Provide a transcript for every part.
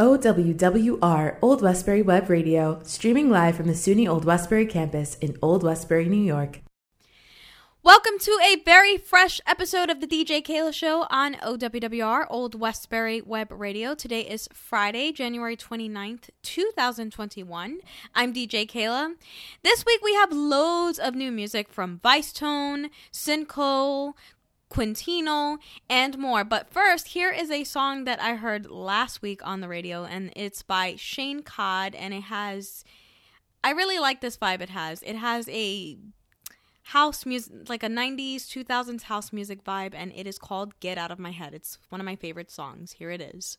OWWR Old Westbury Web Radio, streaming live from the SUNY Old Westbury campus in Old Westbury, New York. Welcome to a very fresh episode of the DJ Keila Show on OWWR Old Westbury Web Radio. Today is Friday, January 29th, 2021. I'm DJ Keila. This week we have loads of new music from Vicetone, Sinco, Quintino, and more. But first, here is a song that I heard last week on the radio, and it's by Shane Codd, and it has. I really like this vibe it has. It has a house music, like a 90s, 2000s house music vibe, and it is called Get Out of My Head. It's one of my favorite songs. Here it is.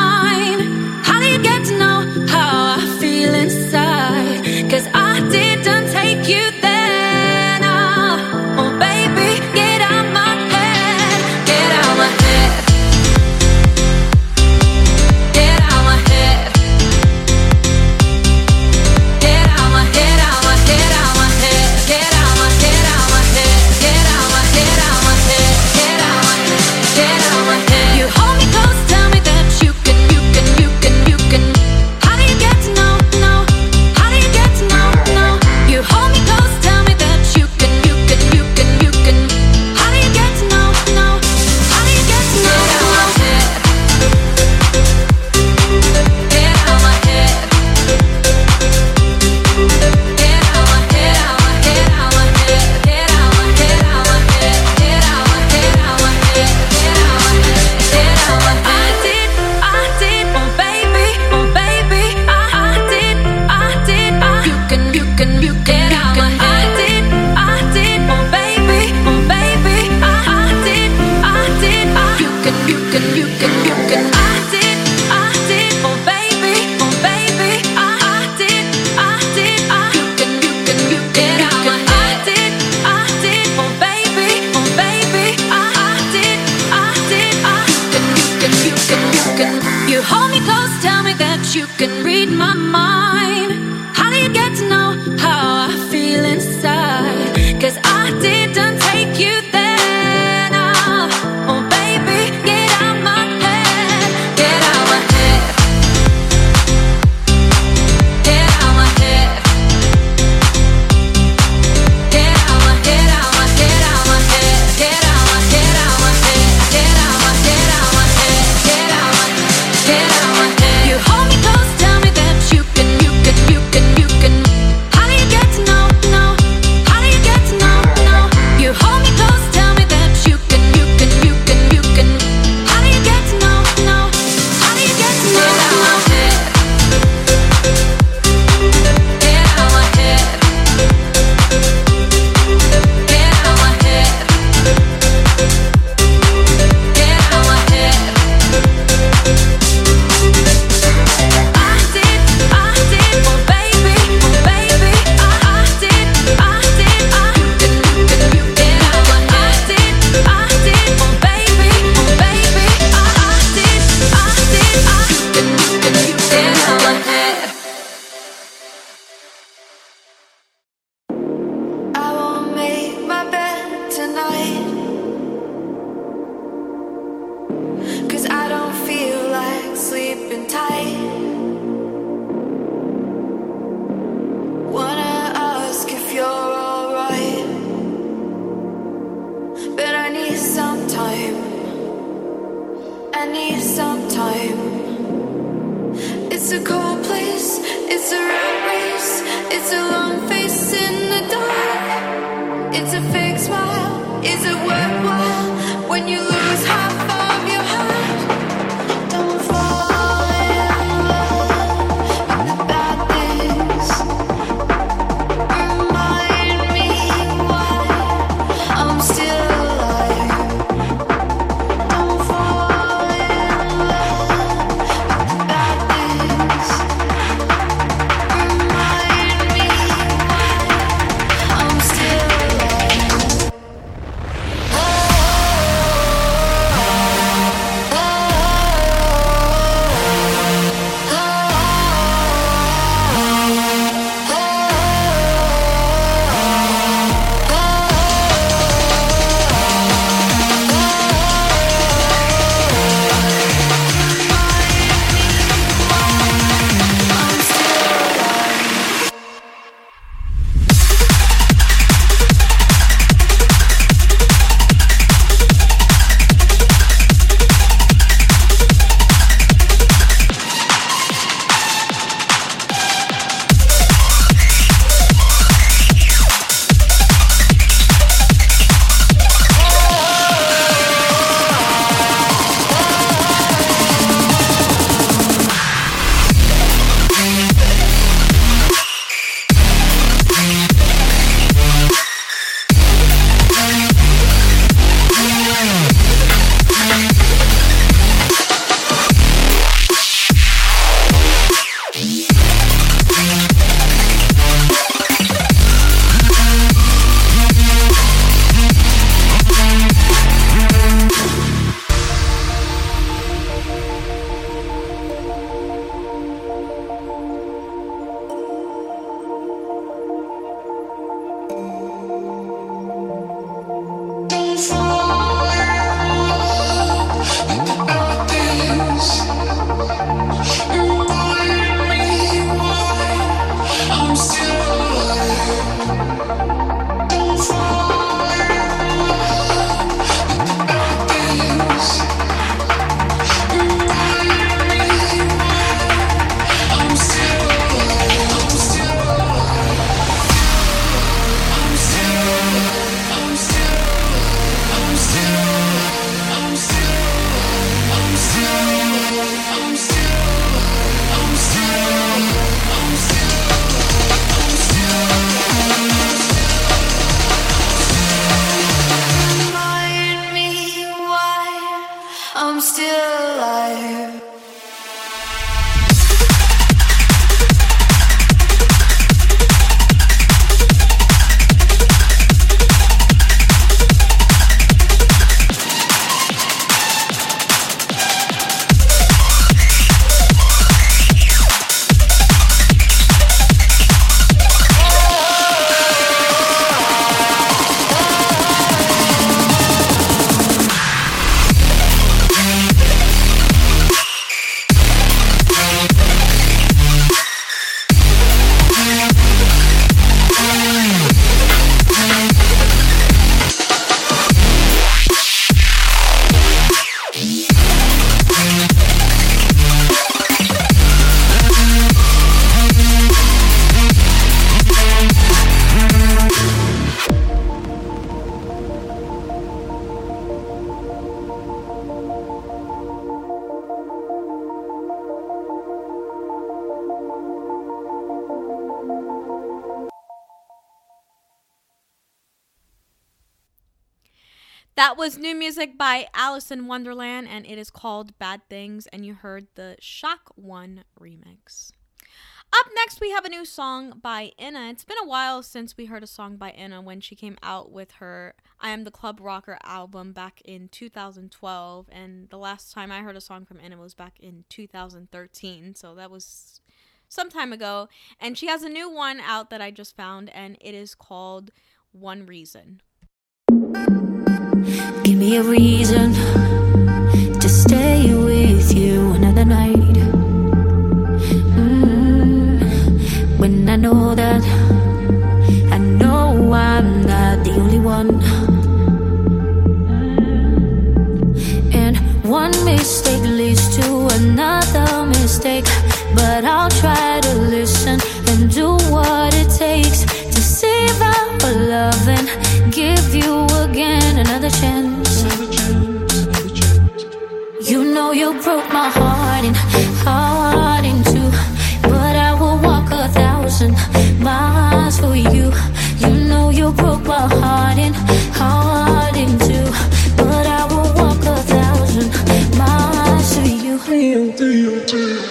Alice in Wonderland, and it is called Bad Things, and you heard the ShockOne remix. Up next, we have a new song by Inna. It's been a while since we heard a song by Inna when she came out with her I Am the Club Rocker album back in 2012. And the last time I heard a song from Inna was back in 2013. So that was some time ago. And she has a new one out that I just found, and it is called One Reason. Give me a reason to stay with you another night. Mm, When I know that, I know I'm not the only one. And one mistake leads to another mistake. But I'll try to listen and do what it takes to save our love and give you again another chance. You know you broke my heart and heart in two, but I will walk a thousand miles for you. You know you broke my heart and heart in two, but I will walk a thousand miles for you.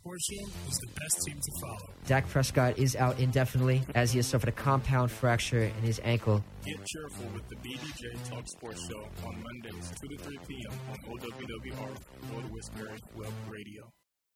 Sports Show is the best team to follow. Dak Prescott is out indefinitely as he has suffered a compound fracture in his ankle. Get cheerful with the BDJ Talk Sports Show on Mondays, 2 to 3 p.m. on OWWR, Old Westbury Web Radio.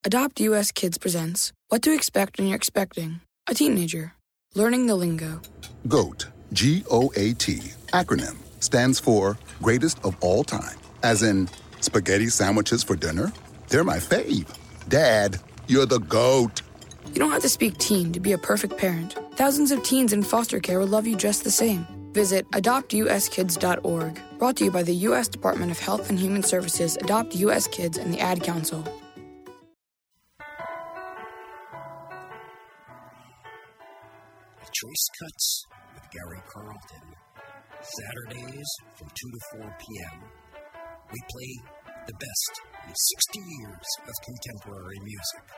Adopt US Kids presents What to Expect When You're Expecting a Teenager. Learning the Lingo. GOAT, G O A T, acronym, stands for Greatest of All Time. As in, spaghetti sandwiches for dinner? They're my fave. Dad, you're the GOAT. You don't have to speak teen to be a perfect parent. Thousands of teens in foster care will love you just the same. Visit adoptuskids.org. Brought to you by the U.S. Department of Health and Human Services, Adopt U.S. Kids, and the Ad Council. Choice Cuts with Gary Carlton. Saturdays from 2 to 4 p.m. We play the best in 60 years of contemporary music.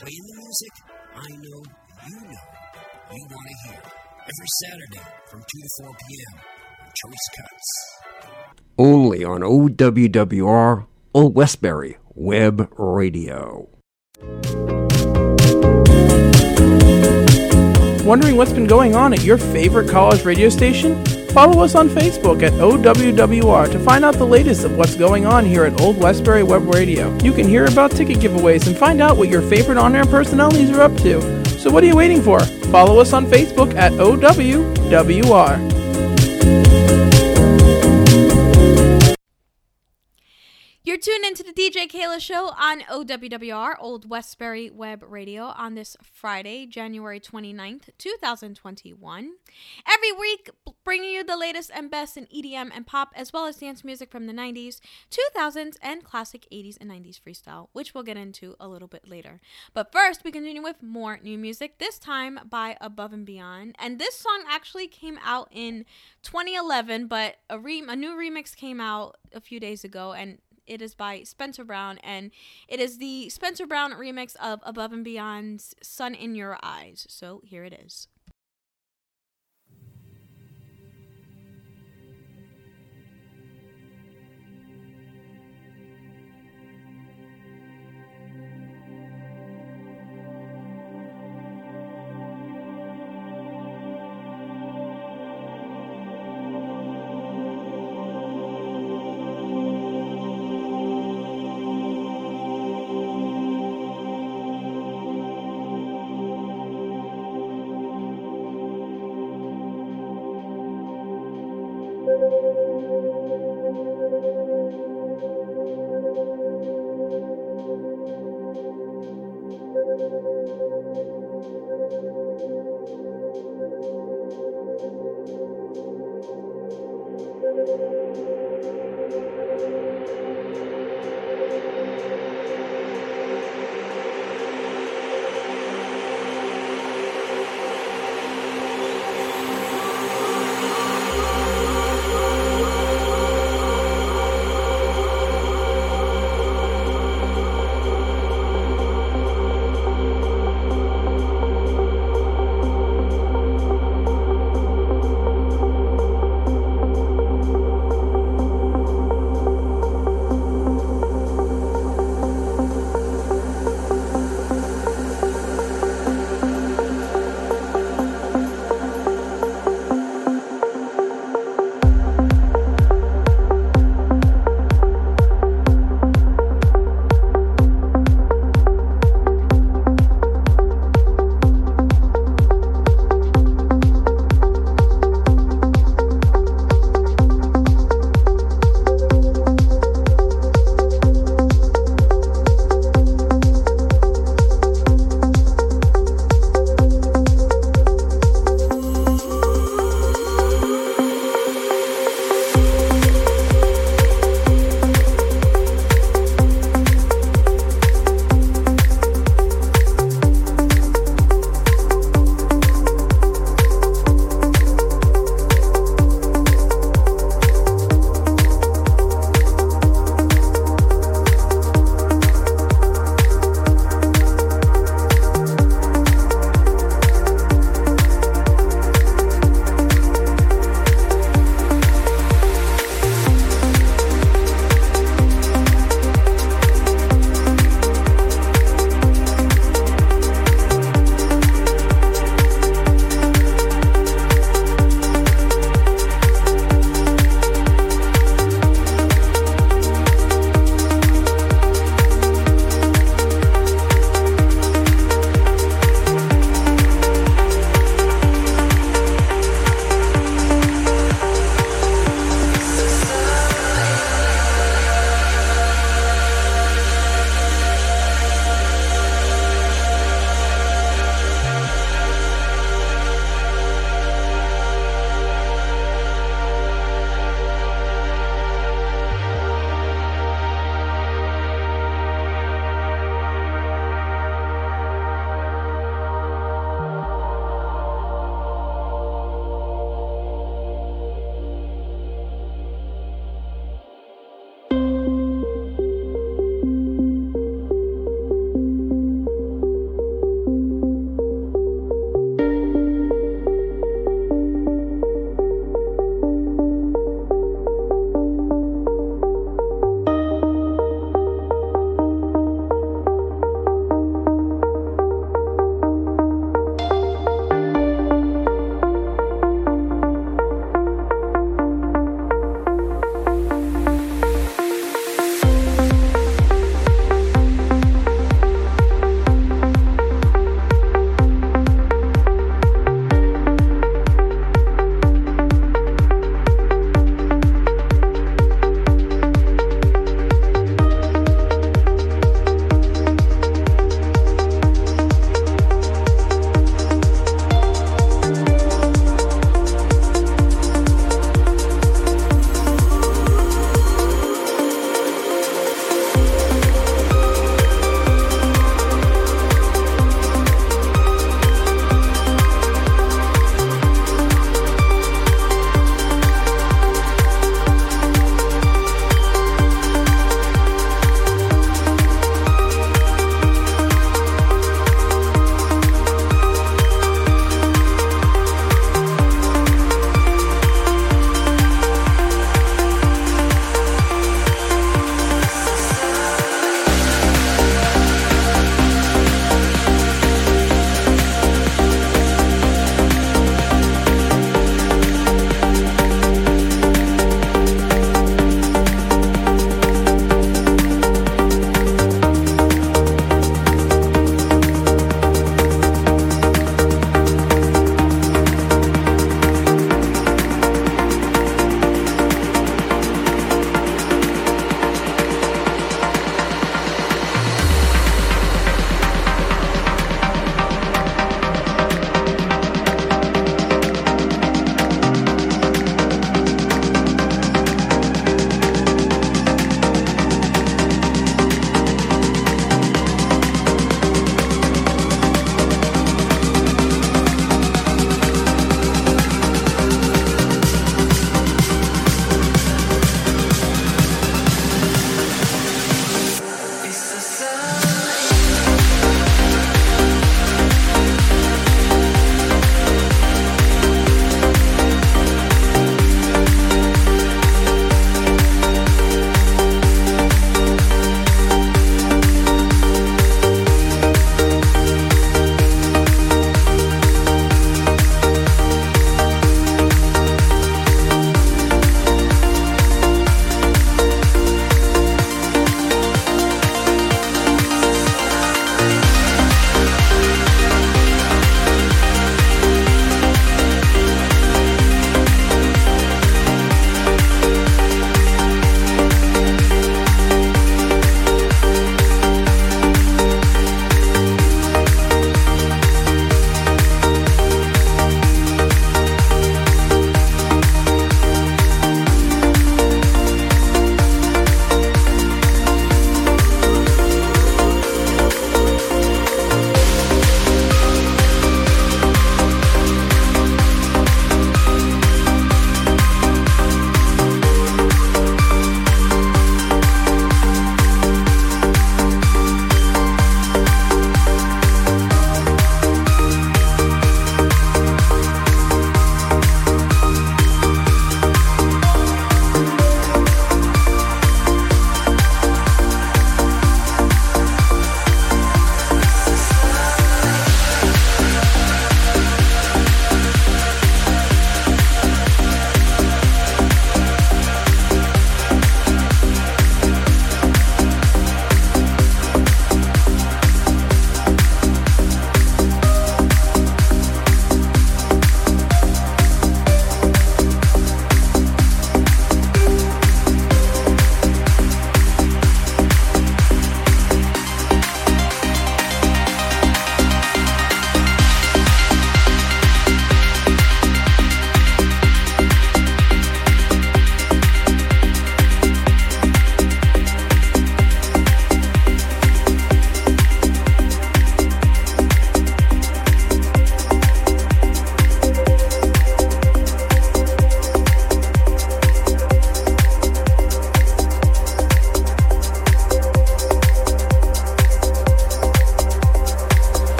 Playing the music I know you know you want to hear. Every Saturday from 2 to 4 p.m. on Choice Cuts. Only on OWWR, Old Westbury Web Radio. Wondering what's been going on at your favorite college radio station? Follow us on Facebook at OWWR to find out the latest of what's going on here at Old Westbury Web Radio. You can hear about ticket giveaways and find out what your favorite on air personalities are up to. So, what are you waiting for? Follow us on Facebook at OWWR. You're tuned into the DJ Keila Show on OWWR, Old Westbury Web Radio, on this Friday, January 29th, 2021. Every week, bringing you the latest and best in EDM and pop, as well as dance music from the 90s, 2000s, and classic 80s and 90s freestyle, which we'll get into a little bit later. But first, we continue with more new music, this time by Above and Beyond. And this song actually came out in 2011, but a, re- a new remix came out a few days ago, and it is by Spencer Brown, and it is the Spencer Brown remix of Above and Beyond's Sun in Your Eyes. So here it is.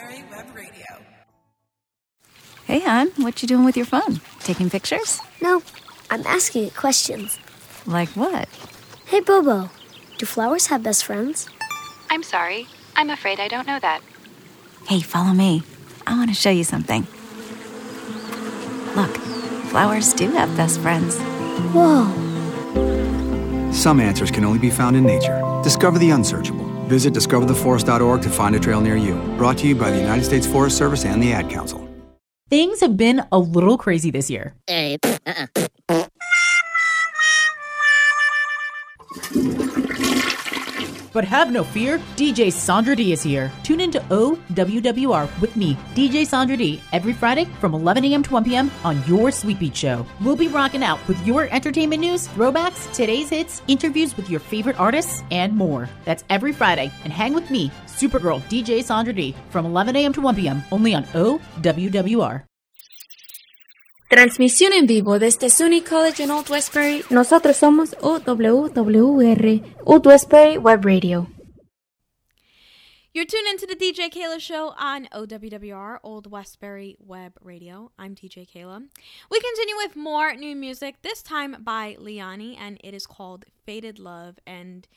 Old Web Radio. Hey, hon, what you doing with your phone? Taking pictures? No, I'm asking it questions. Like what? Hey, Bobo, do flowers have best friends? I'm sorry. I'm afraid I don't know that. Hey, follow me. I want to show you something. Look, flowers do have best friends. Whoa. Some answers can only be found in nature. Discover the unsearchable. Visit discovertheforest.org to find a trail near you. Brought to you by the United States Forest Service and the Ad Council. Things have been a little crazy this year. Uh-uh. But have no fear, DJ Sandra D is here. Tune into OWWR with me, DJ Sandra D, every Friday from 11 a.m. to 1 p.m. on your Sweet Beat Show. We'll be rocking out with your entertainment news, throwbacks, today's hits, interviews with your favorite artists, and more. That's every Friday. And hang with me, Supergirl DJ Sandra D, from 11 a.m. to 1 p.m. only on OWWR. Transmisión en vivo desde SUNY College en Old Westbury. Nosotros somos OWWR, Old Westbury Web Radio. You're tuned into the DJ Keila Show on OWWR, Old Westbury Web Radio. I'm DJ Keila. We continue with more new music, this time by Leony, and it is called Faded Love. And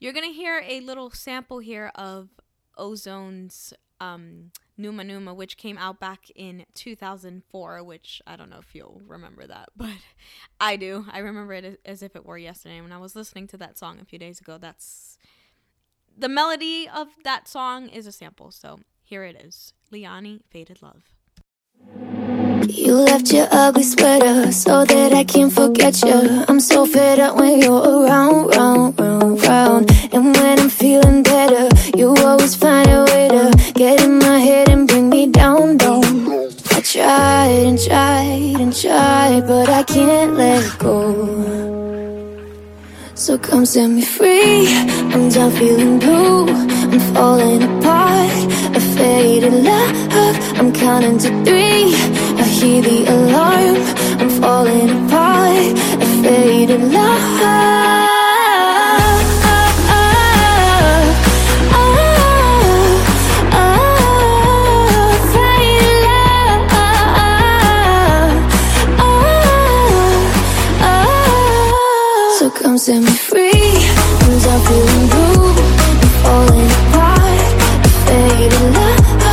you're going to hear a little sample here of O-Zone's um, Numa Numa, which came out back in 2004, which I don't know if you'll remember that, but I do. I remember it as if it were yesterday when I was listening to that song a few days ago. That's the melody of that song is a sample, so here it is Leony Faded Love. You left your ugly sweater so that I can't forget you. I'm so fed up when you're around, round, round, round. And when I'm feeling better, you always find a way to get in my head and bring me down, down. I tried and tried and tried, but I can't let go. So come set me free. I'm done feeling blue. I'm falling apart. A faded love. I'm counting to three. Hear the alarm. I'm falling apart. A faded love. Set me free. I'm done feeling blue. I'm falling apart. Faded love.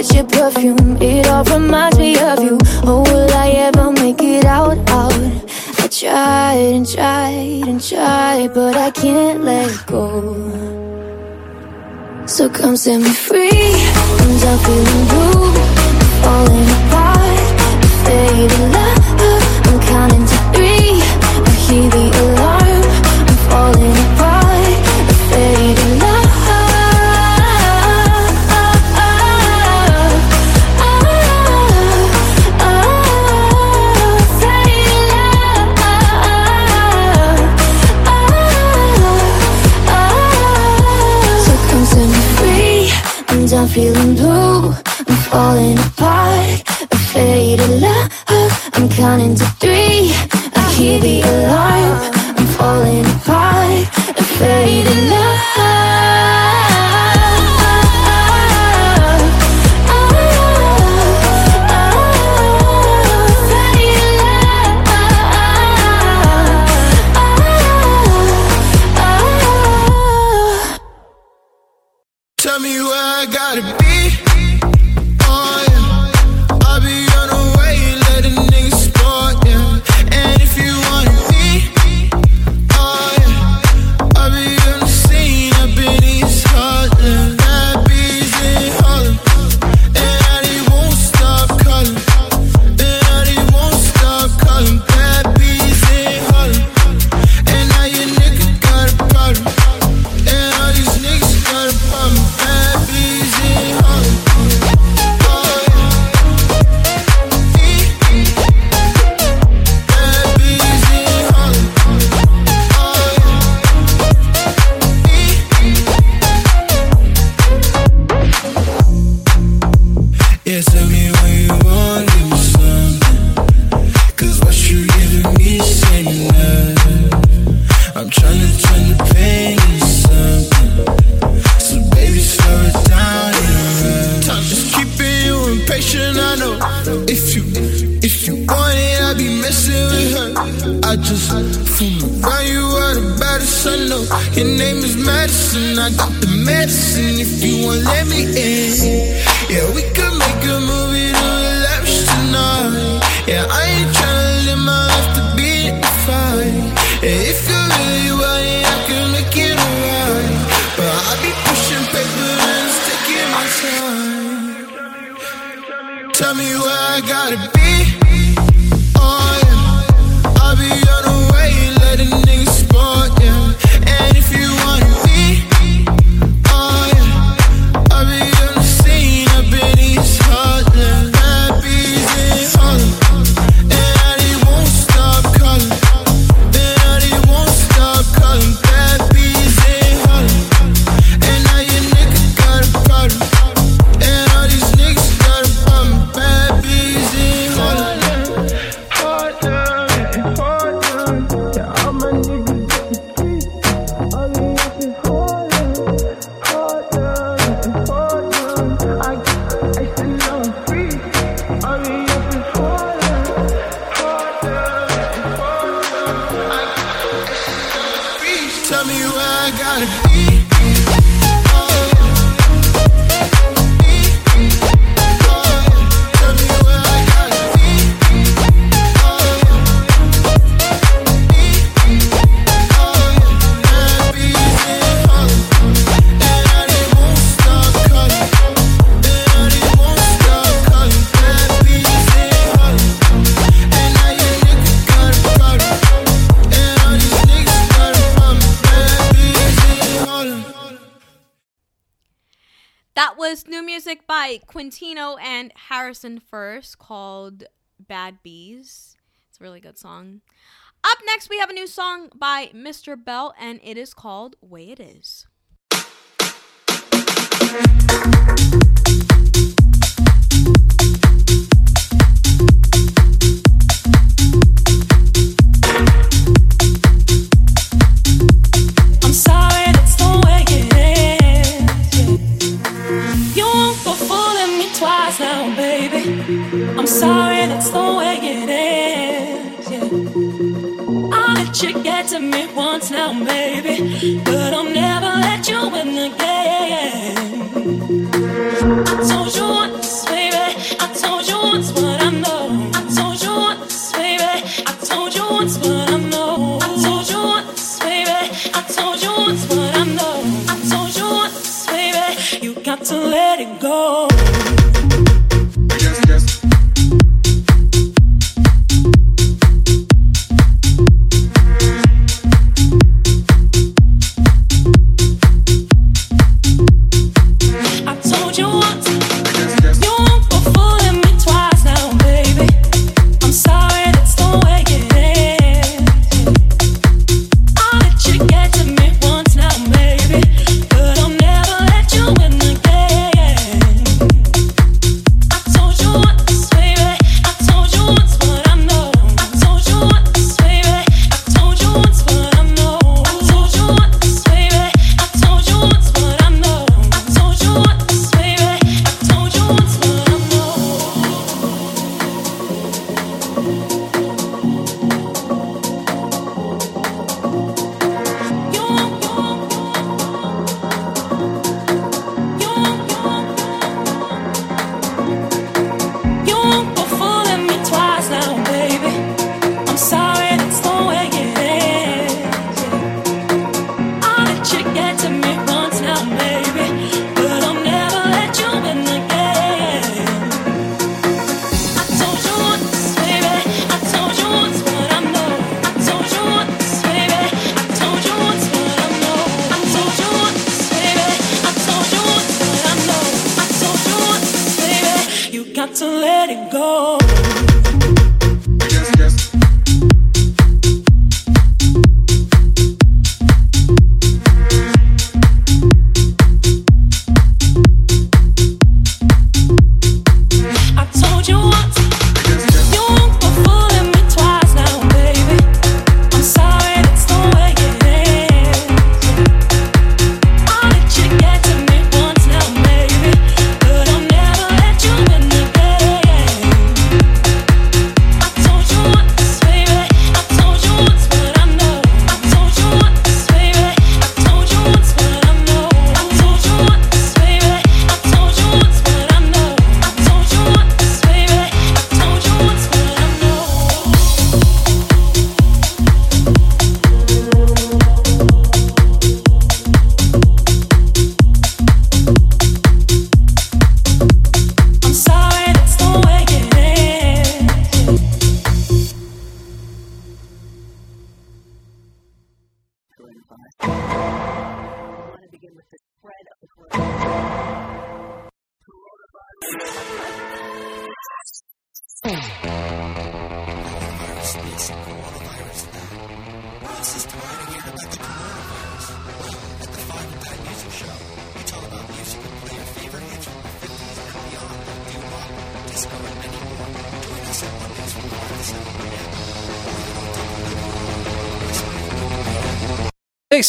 Can't your perfume. It all reminds me of you. Oh, will I ever make it out, out? I tried and tried and tried, but I can't let go. So come set me free. I'm done feeling blue. Falling apart. Faded love. I'm counting faded love. I'm counting to Carson first called Bad Bees. It's a really good song. Up next, we have a new song by Mr. Bell, and it is called Way It Is.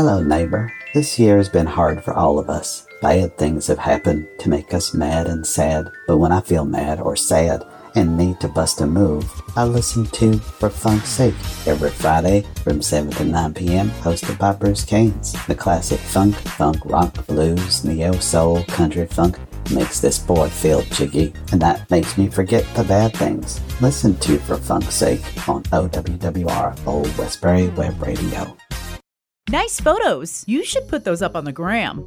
Hello, neighbor. This year has been hard for all of us. Bad things have happened to make us mad and sad, but when I feel mad or sad and need to bust a move, I listen to For Funk's Sake every Friday from 7 to 9 p.m., hosted by Bruce Caines. The classic funk, funk, rock, blues, neo soul, country funk makes this boy feel jiggy, and that makes me forget the bad things. Listen to For Funk's Sake on OWWR Old Westbury Web Radio. Nice photos. You should put those up on the gram.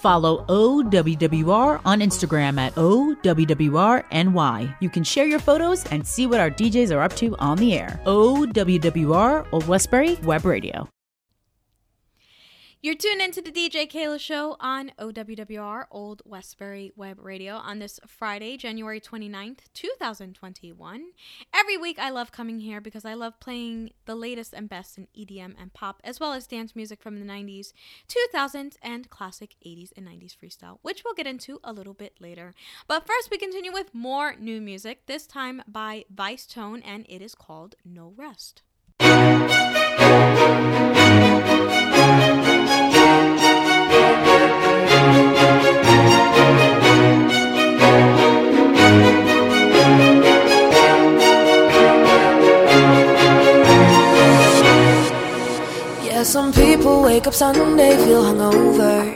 Follow OWWR on Instagram at OWWRNY. You can share your photos and see what our DJs are up to on the air. OWWR Old Westbury Web Radio. You're tuned into the DJ Keila Show on OWWR Old Westbury Web Radio on this Friday, January 29th, 2021. Every week I love coming here because I love playing the latest and best in EDM and pop, as well as dance music from the 90s, 2000s, and classic 80s and 90s freestyle, which we'll get into a little bit later. But first, we continue with more new music, this time by Vicetone, and it is called No Rest. Some people wake up Sunday, feel hungover.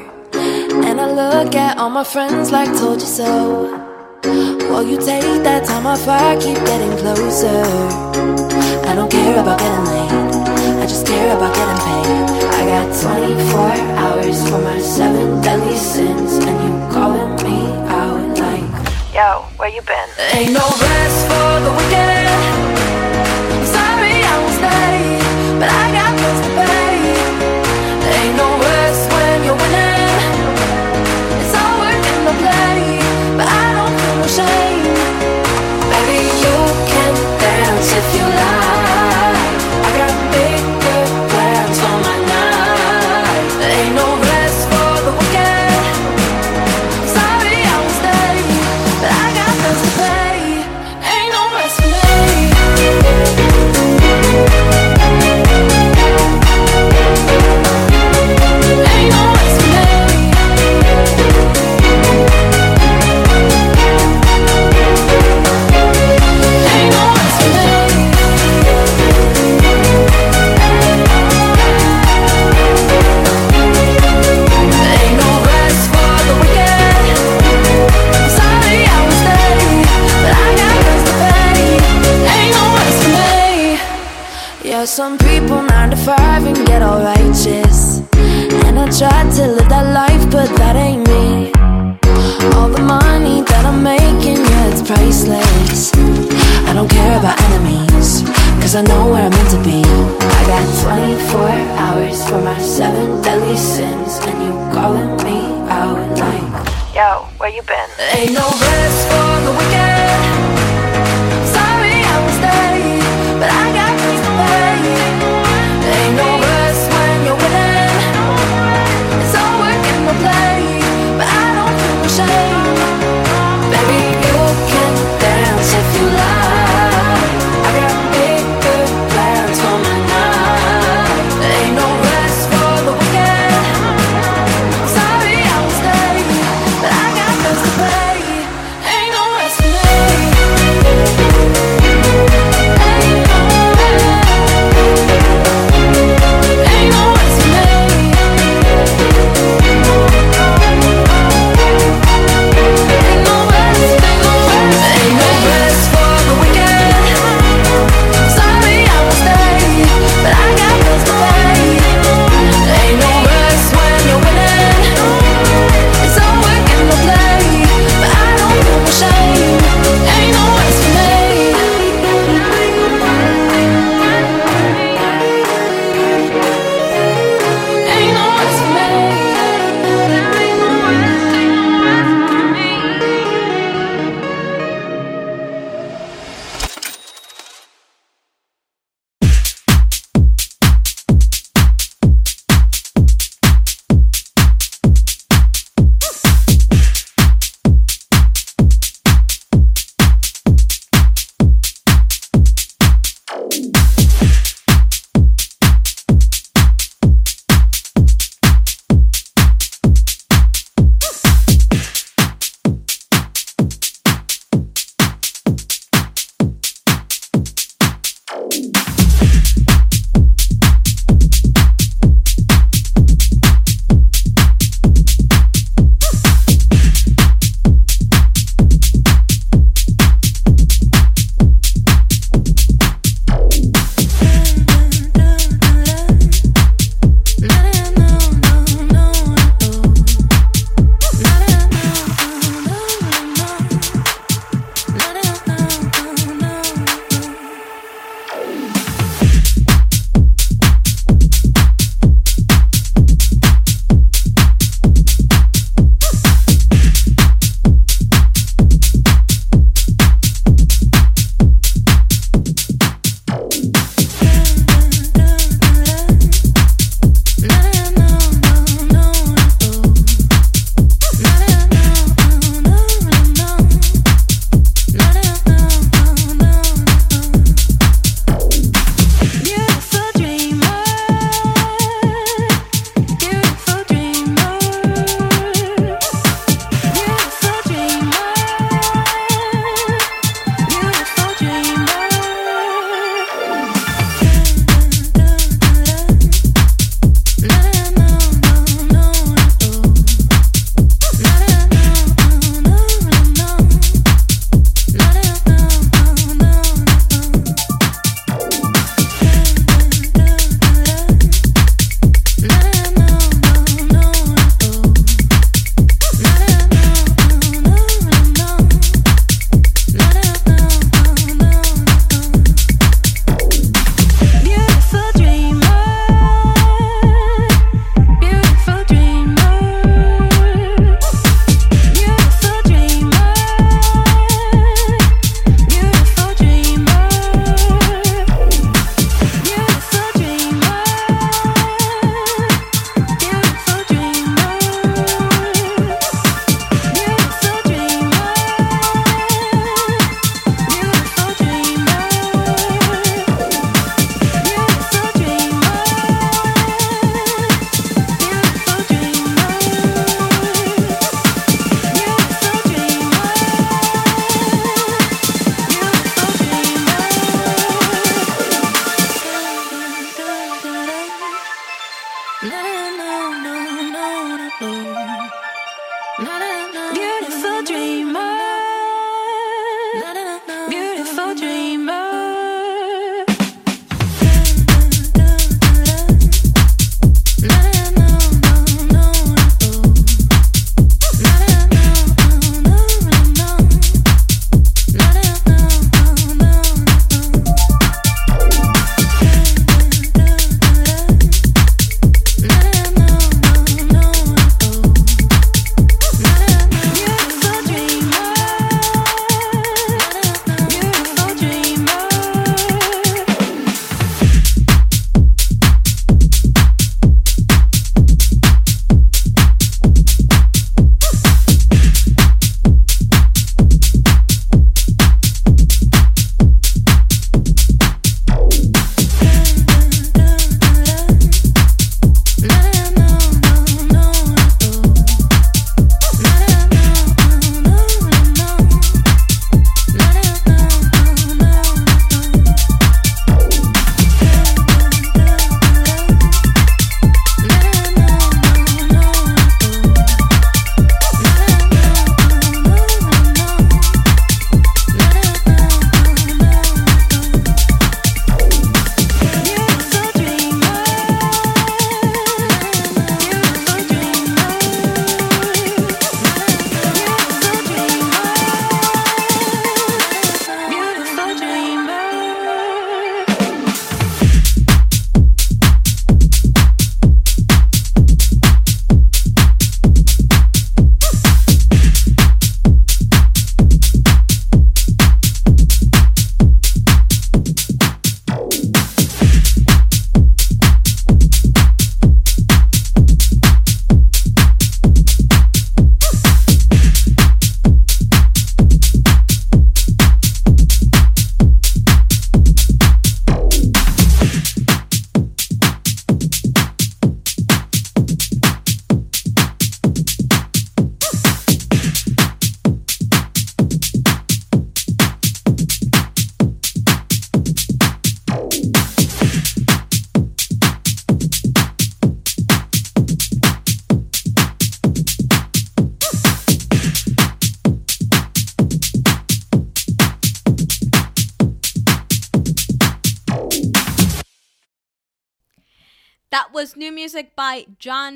And I look at all my friends like told you so. While you take that time off, I keep getting closer. I don't care about getting late, I just care about getting paid. I got 24 hours for my seven deadly sins, and you calling me out like, Yo, where you been? Ain't no rest for the wicked.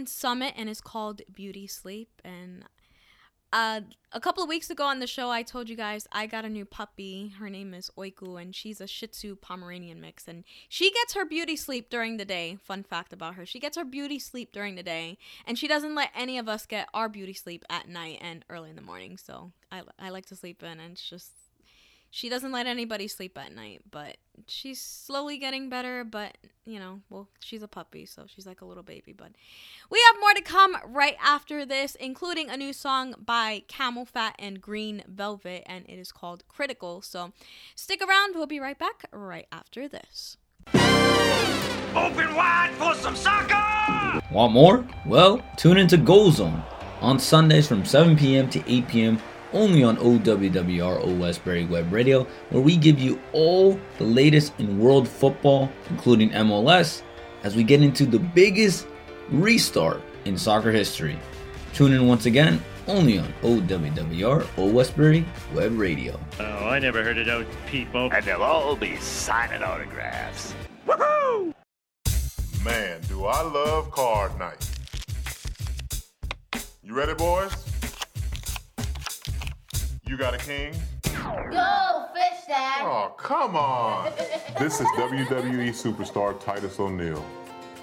Summit and it's called Beauty Sleep. And uh, a couple of weeks ago on the show, I told you guys I got a new puppy. Her name is Oiku, and she's a Shih Tzu Pomeranian mix. And she gets her beauty sleep during the day. Fun fact about her: she gets her beauty sleep during the day, and she doesn't let any of us get our beauty sleep at night and early in the morning. So I, I like to sleep in, and it's just she doesn't let anybody sleep at night, but she's slowly getting better. But you know, well, she's a puppy, so she's like a little baby. But we have more to come right after this, including a new song by CamelPhat and Green Velvet, and it is called Critical. So stick around, we'll be right back right after this. Open wide for some soccer! Want more? Well, tune into Goal Zone on Sundays from 7 p.m. to 8 p.m. only on OWWR Old Westbury Web Radio, where we give you all the latest in world football, including MLS, as we get into the biggest restart in soccer history. Tune in once again only on OWWR Old Westbury Web Radio. Oh, I never heard of those people. And they'll all be signing autographs. Woohoo! Man, do I love card night. You ready, boys? You got a king? Go, fish dad. Oh, come on. This is WWE superstar Titus O'Neil.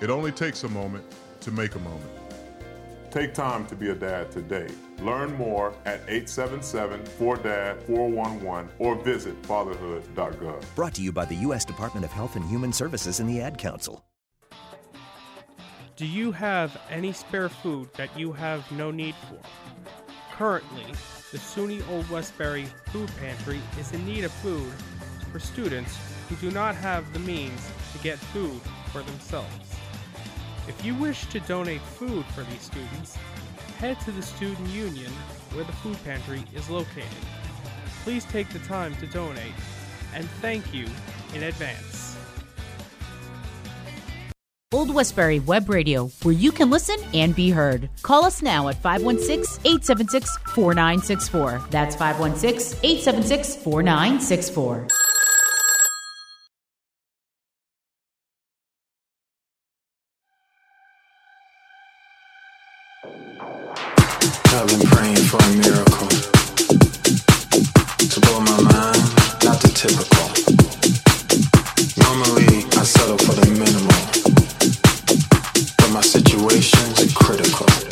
It only takes a moment to make a moment. Take time to be a dad today. Learn more at 877-4DAD-411 or visit fatherhood.gov. Brought to you by the U.S. Department of Health and Human Services and the Ad Council. Do you have any spare food that you have no need for? Currently, the SUNY Old Westbury Food Pantry is in need of food for students who do not have the means to get food for themselves. If you wish to donate food for these students, head to the Student Union where the food pantry is located. Please take the time to donate, and thank you in advance. Old Westbury Web Radio, where you can listen and be heard. Call us now at 516 876 4964. That's 516 876 4964. protocol.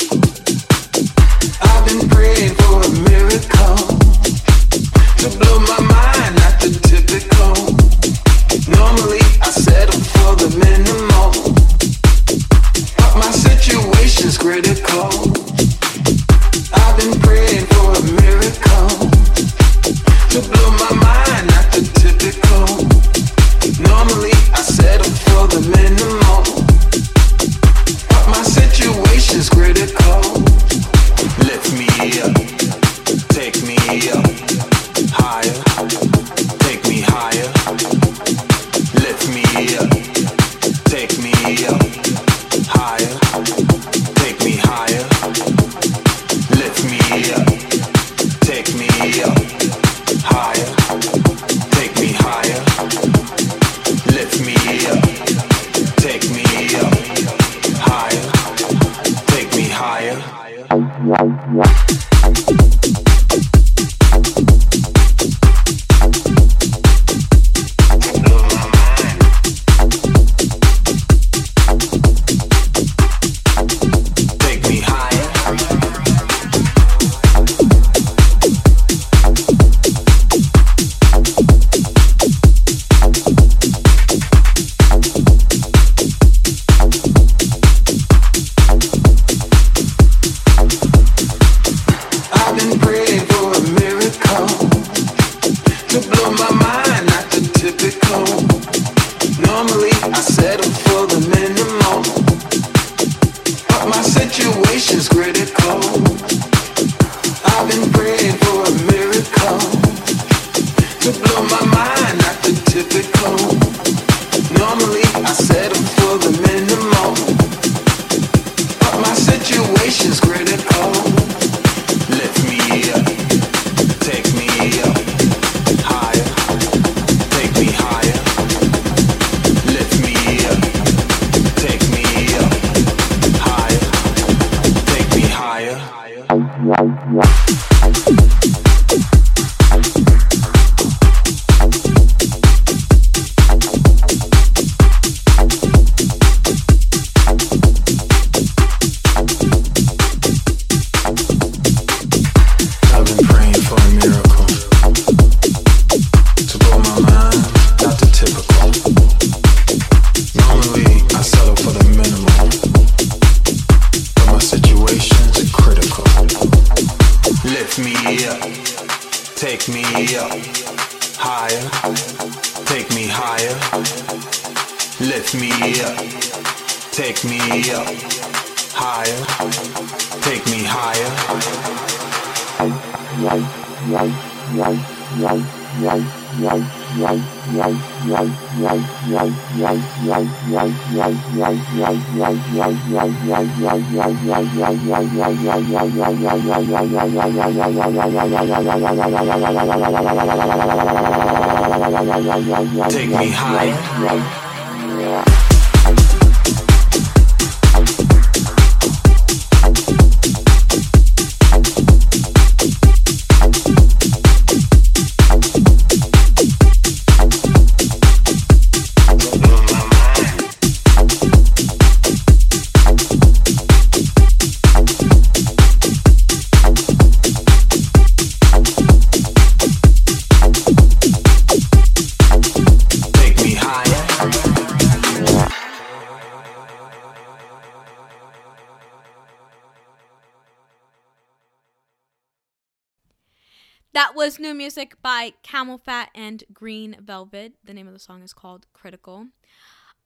and Green Velvet. The name of the song is called Critical.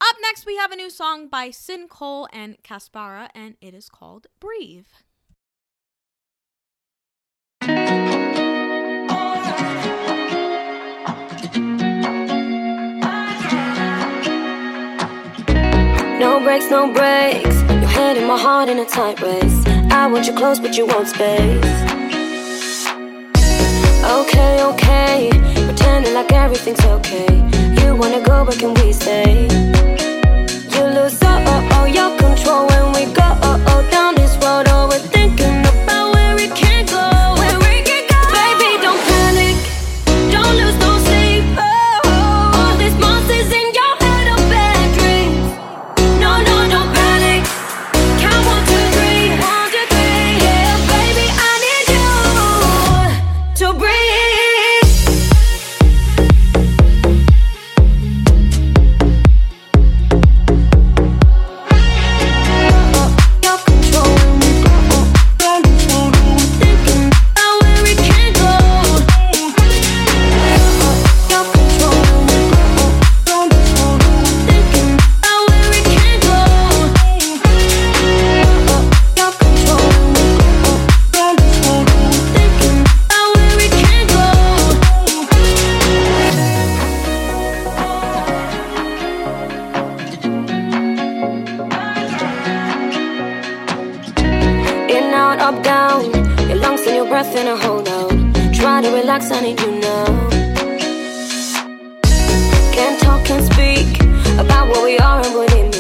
Up next, we have a new song by Sin Cole and Caspara, and it is called Breathe. No breaks, no breaks. Your head in my heart in a tight race. I want you close, but you want space. Okay, okay pretending like everything's okay. You wanna go, but can we stay? You lose all, oh, your control when we go oh, oh, down up, down. Your lungs and your breath in a hold out. Try to relax, I need you now. Can't talk, can't speak about what we are and what it means.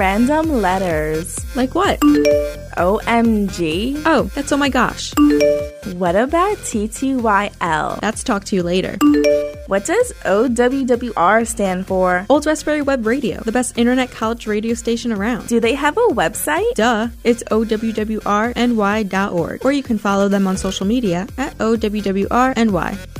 Random letters. Like what? OMG. Oh, that's oh my gosh. What about TTYL? That's talk to you later. What does OWWR stand for? Old Westbury Web Radio, the best internet college radio station around. Do they have a website? Duh. It's owwrny.org. Or you can follow them on social media at owwrny.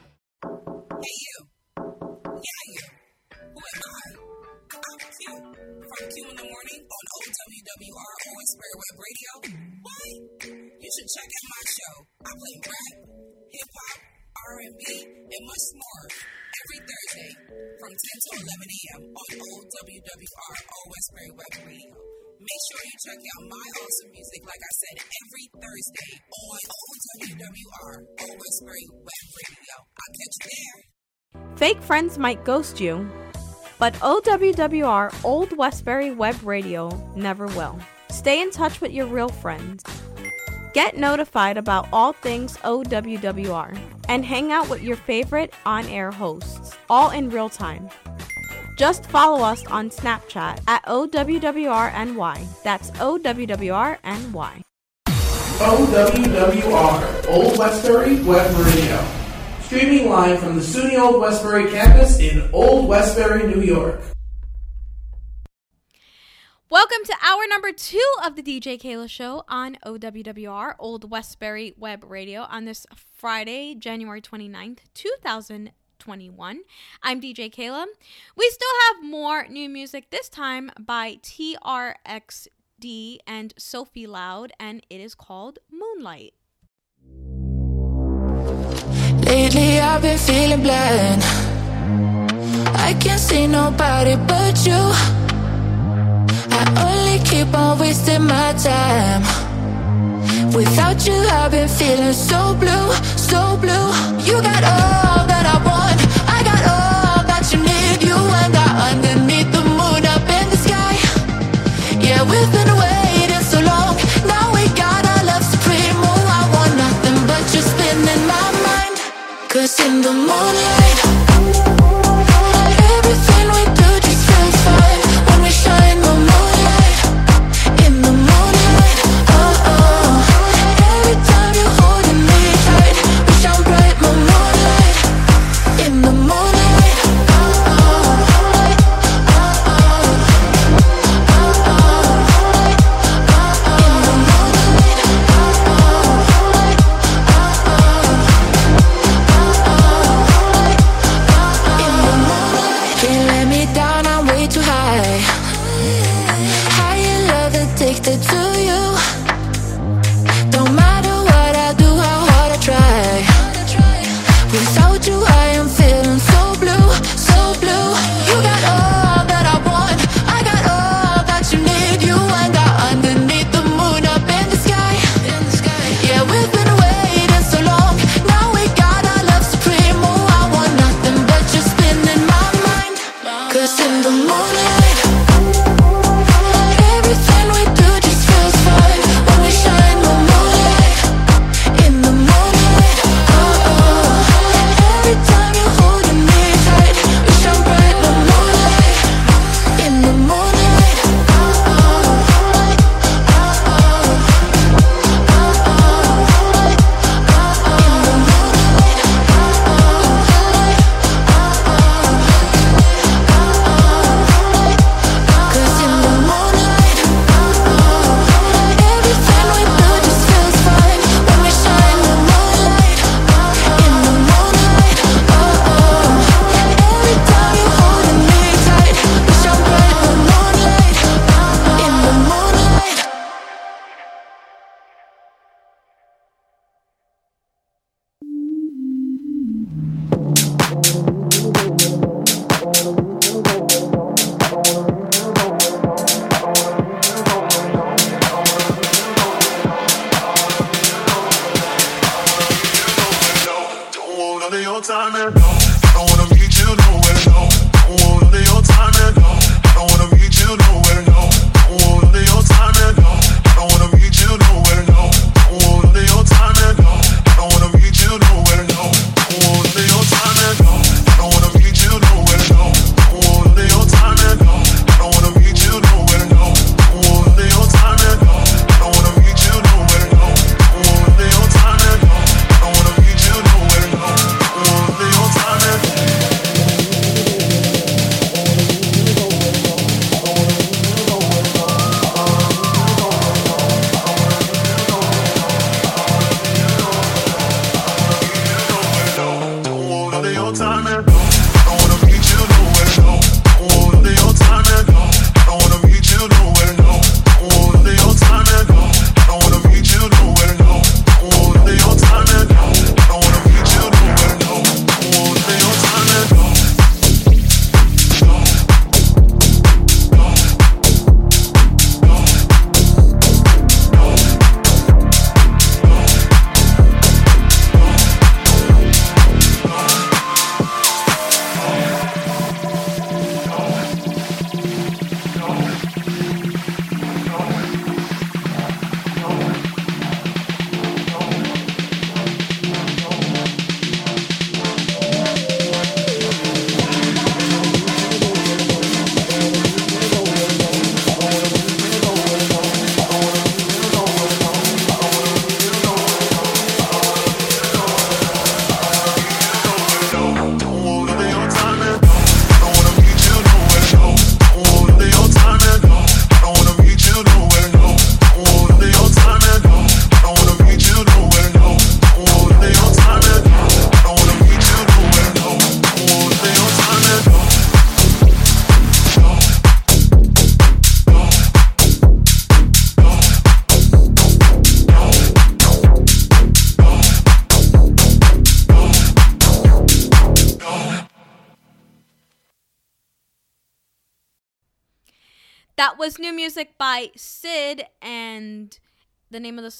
From 2 in the morning on OWWR Old Westbury Web Radio. What? You should check out my show. I play rap, hip hop, R&B, and much more every Thursday from 10 to 11 a.m. on OWWR Old Westbury Web Radio. Make sure you check out my awesome music, like I said, every Thursday on OWWR Old Westbury Web Radio. I'll catch you there. Fake friends might ghost you, but OWWR Old Westbury Web Radio never will. Stay in touch with your real friends. Get notified about all things OWWR and hang out with your favorite on air hosts, all in real time. Just follow us on Snapchat at OWWRNY. That's OWWRNY. OWWR, Old Westbury Web Radio streaming live from the SUNY Old Westbury campus in Old Westbury, New York. Welcome to hour number two of the DJ Keila Show on OWWR, Old Westbury Web Radio, on this Friday, January 29th, 2000. I'm DJ Keila. We still have more new music, this time by TRXD and Sophie Loud, and it is called Moonlight. Lately I've been feeling blind. I can't see nobody but you. I only keep on wasting my time. Without you, I've been feeling so blue, so blue. You got all. breakfast in the morning. breakfast in the morning.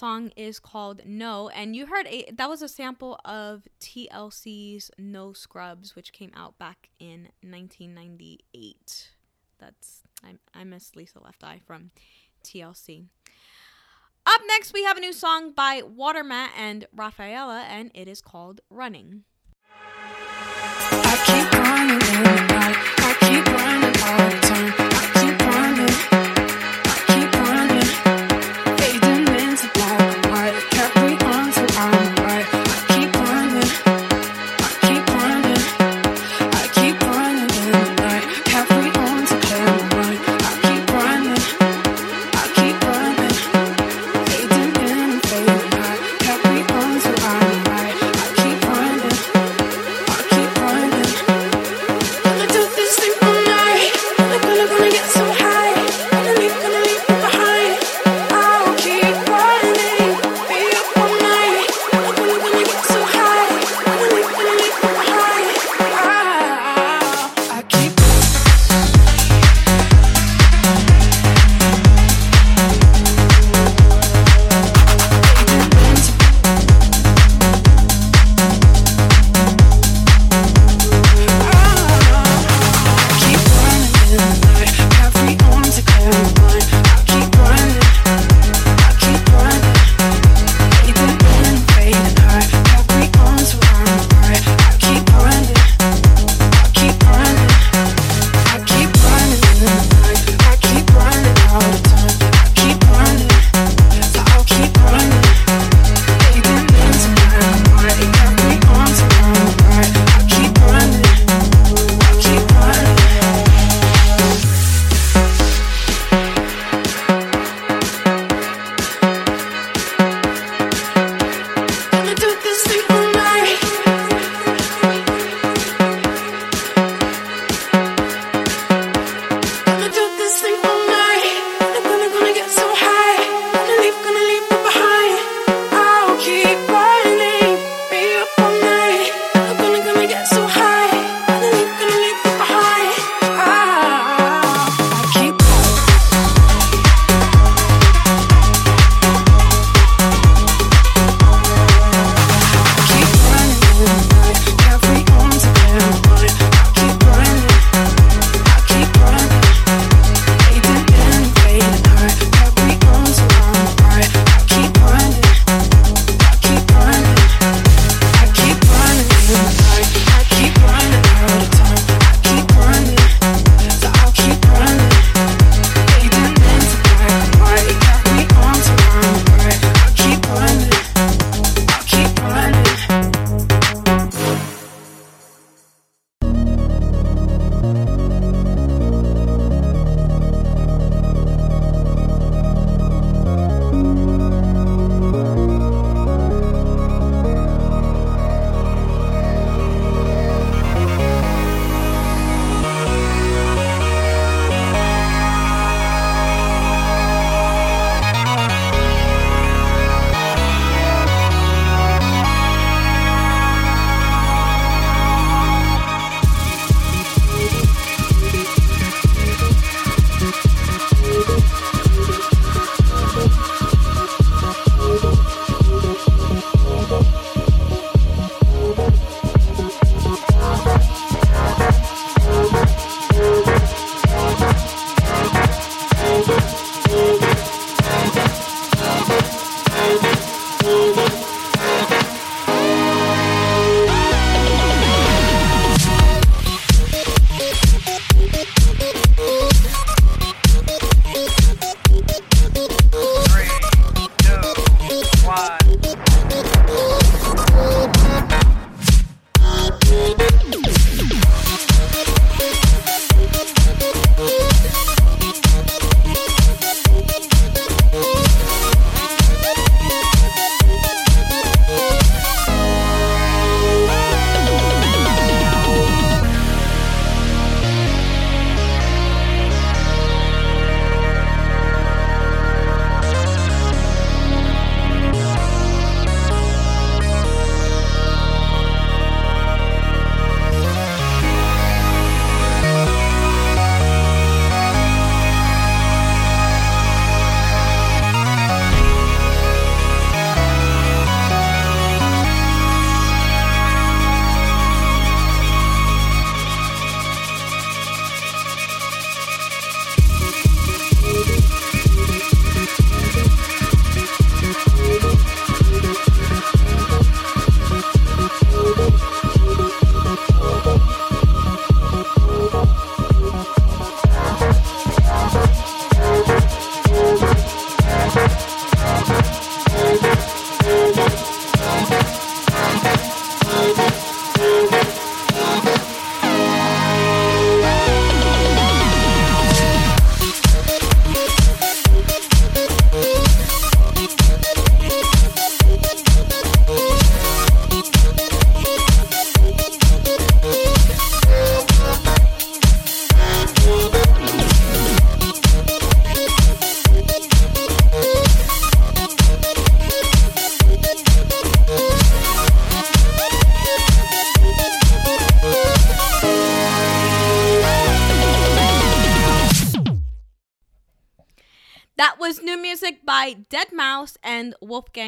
Song is called No. And you heard a that was a sample of TLC's No Scrubs, which came out back in 1998. That's I, I miss Lisa Left Eye from TLC. Up next, we have a new song by Watermat and Rafaela, and it is called Running. I keep running.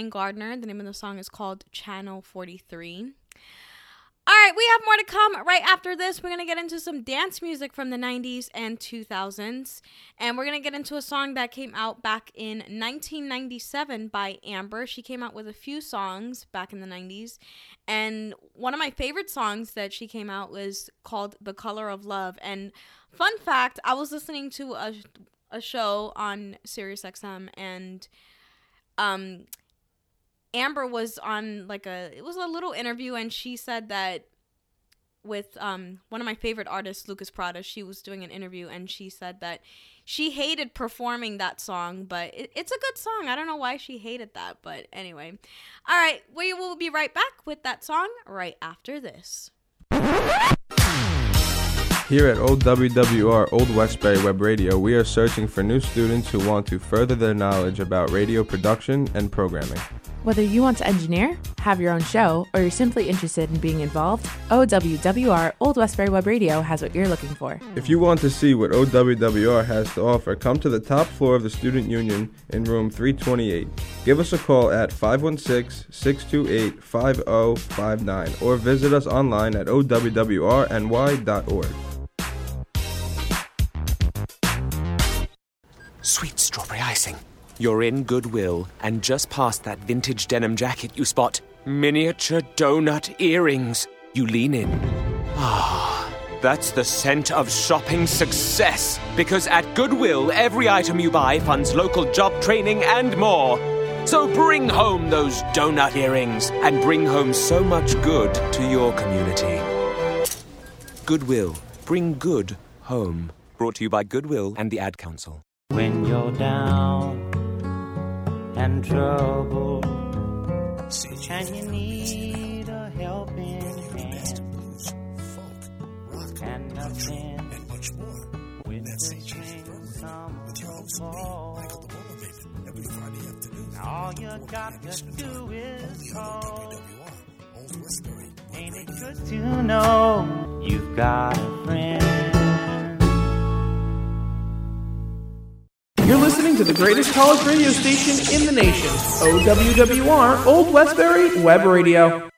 Gardner. The name of the song is called Channel 43. All right, we have more to come right after this. We're going to get into some dance music from the 90s and 2000s. And we're going to get into a song that came out back in 1997 by Amber. She came out with a few songs back in the 90s. And one of my favorite songs that she came out was called The Color of Love. And fun fact, I was listening to a, a show on SiriusXM and um Amber was on like a it was a little interview and she said that with um one of my favorite artists Lucas Prata she was doing an interview and she said that she hated performing that song but it, it's a good song. I don't know why she hated that but anyway. All right we will be right back with that song right after this Here at Old WWR Old Westbury Web Radio, we are searching for new students who want to further their knowledge about radio production and programming. Whether you want to engineer, have your own show, or you're simply interested in being involved, OWWR Old Westbury Web Radio has what you're looking for. If you want to see what OWWR has to offer, come to the top floor of the Student Union in room 328. Give us a call at 516 628 5059 or visit us online at owwrny.org. Sweet strawberry icing. You're in Goodwill, and just past that vintage denim jacket, you spot miniature donut earrings. You lean in. Ah, that's the scent of shopping success. Because at Goodwill, every item you buy funds local job training and more. So bring home those donut earrings and bring home so much good to your community. Goodwill. Bring good home. Brought to you by Goodwill and the Ad Council. When you're down and troubled, and you need a helping hand, and nothing and much more with missing some fall. All you got to do is call. Ain't it good to know you've got a friend? You're listening to the greatest college radio station in the nation, OWWR Old Westbury Web Radio.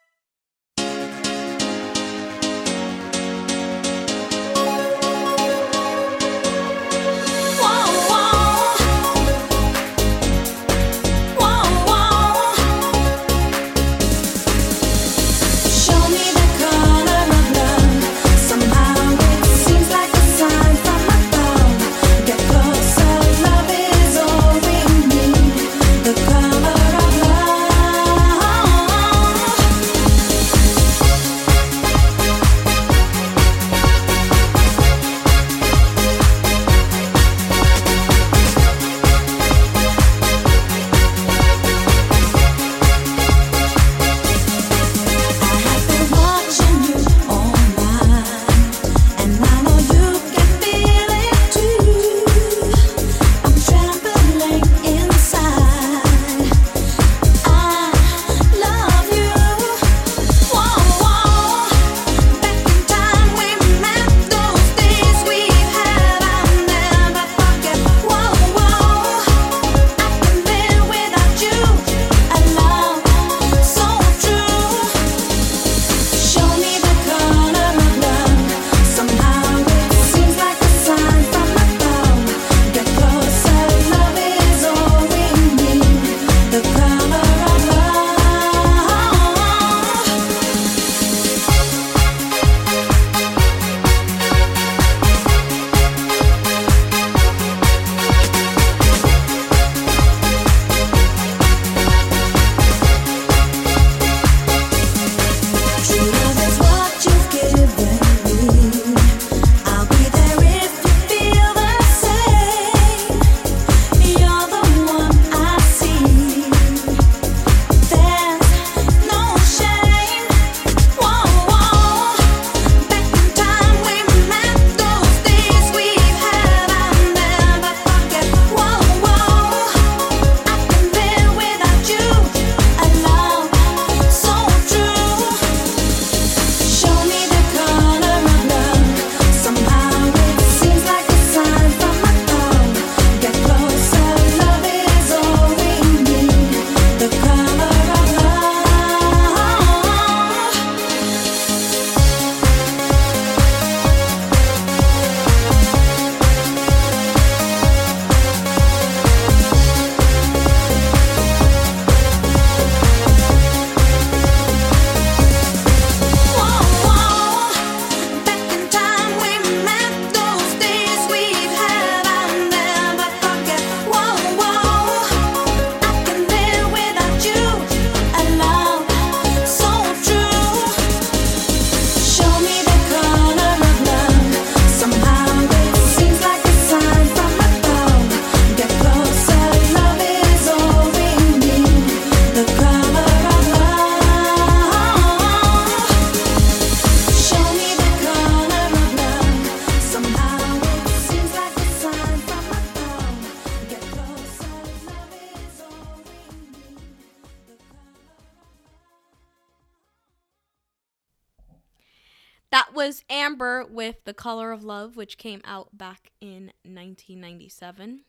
Color of Love, which came out back in 1997.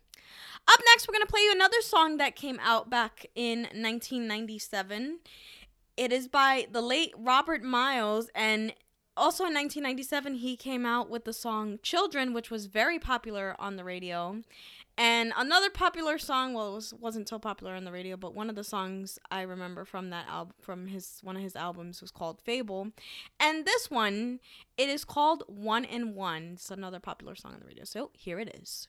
Up next, we're going to play you another song that came out back in 1997. It is by the late Robert Miles, and also in 1997, he came out with the song Children, which was very popular on the radio. And another popular song, well, it was, wasn't so popular on the radio, but one of the songs I remember from that album, from his one of his albums, was called Fable. And this one, it is called One and One. It's another popular song on the radio. So here it is.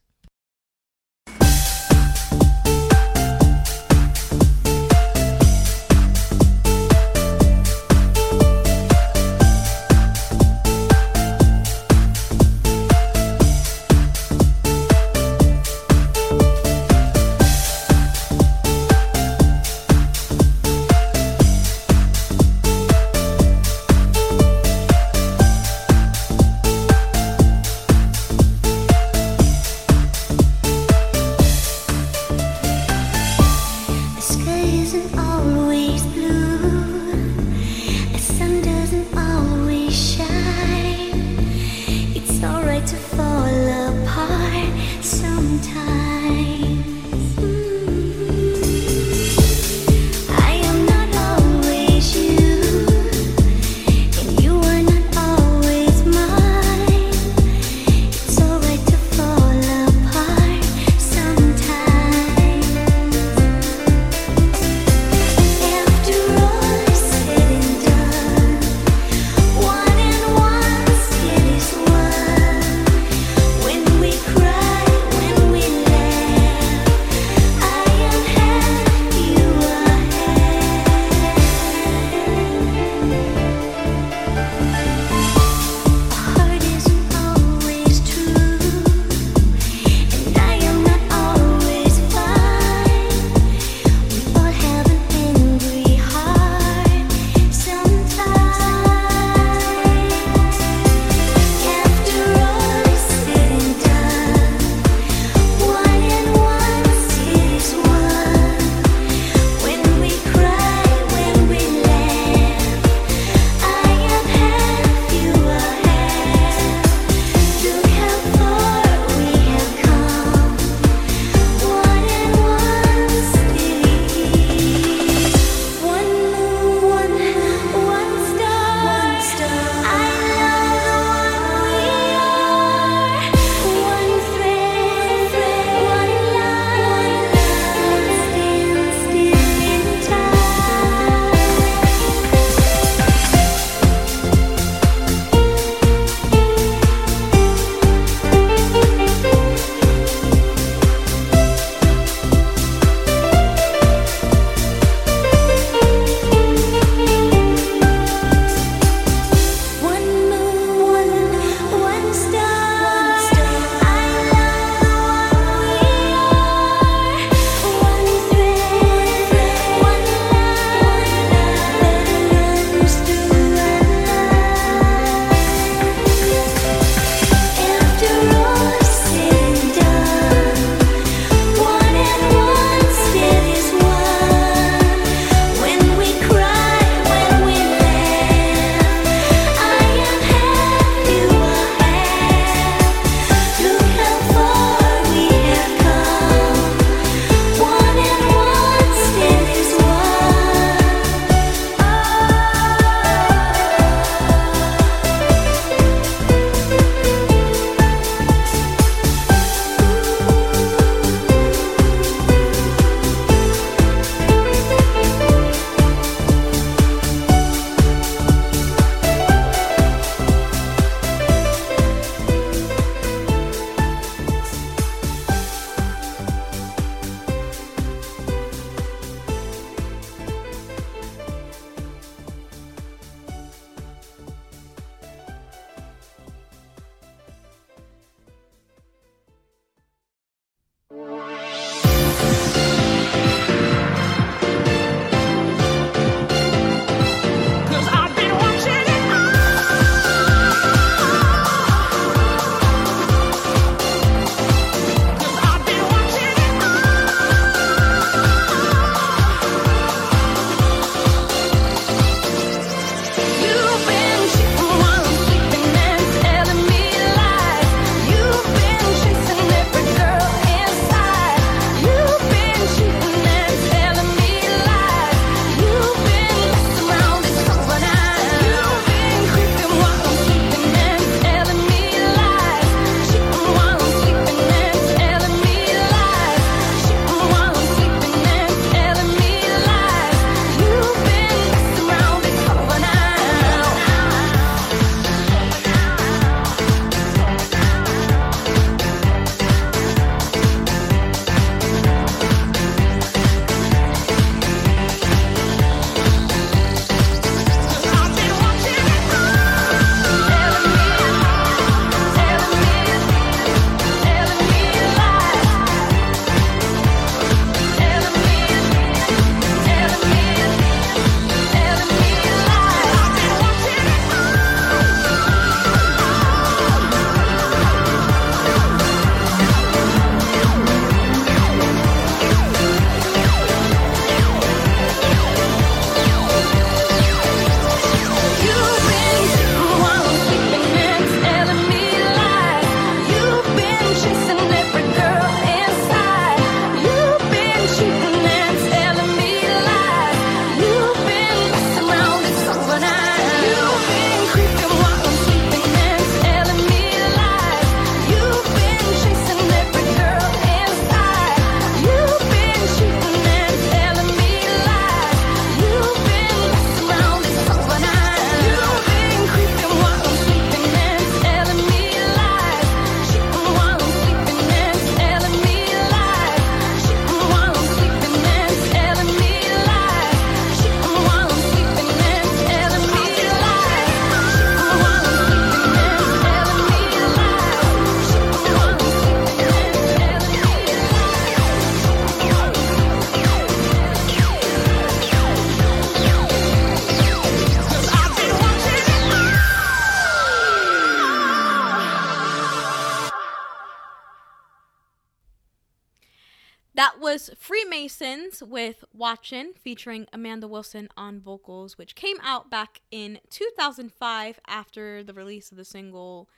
With Watchin' featuring Amanda Wilson on vocals, which came out back in 2005 after the release of the single,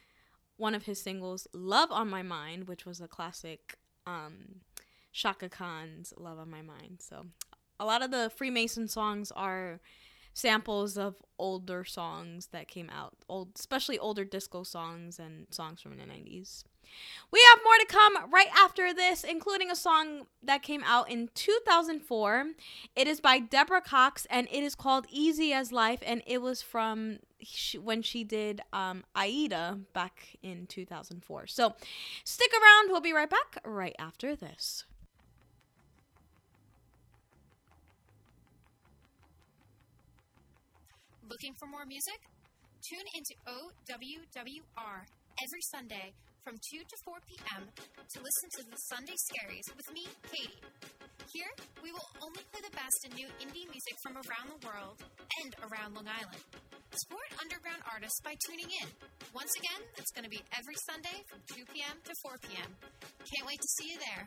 one of his singles, Love on My Mind, which was a classic um, Chaka Khan's Love on My Mind. So a lot of the Freemason songs are samples of older songs that came out, old, especially older disco songs and songs from the 90s. We have more to come right after this, including a song that came out in 2004. It is by Deborah Cox and it is called Easy as Life, and it was from when she did um, Aida back in 2004. So stick around, we'll be right back right after this. Looking for more music? Tune into OWWR every Sunday from 2 to 4 p.m. to listen to the Sunday Scaries with me, Katie. Here, we will only play the best in new indie music from around the world and around Long Island. Support underground artists by tuning in. Once again, it's going to be every Sunday from 2 p.m. to 4 p.m. Can't wait to see you there.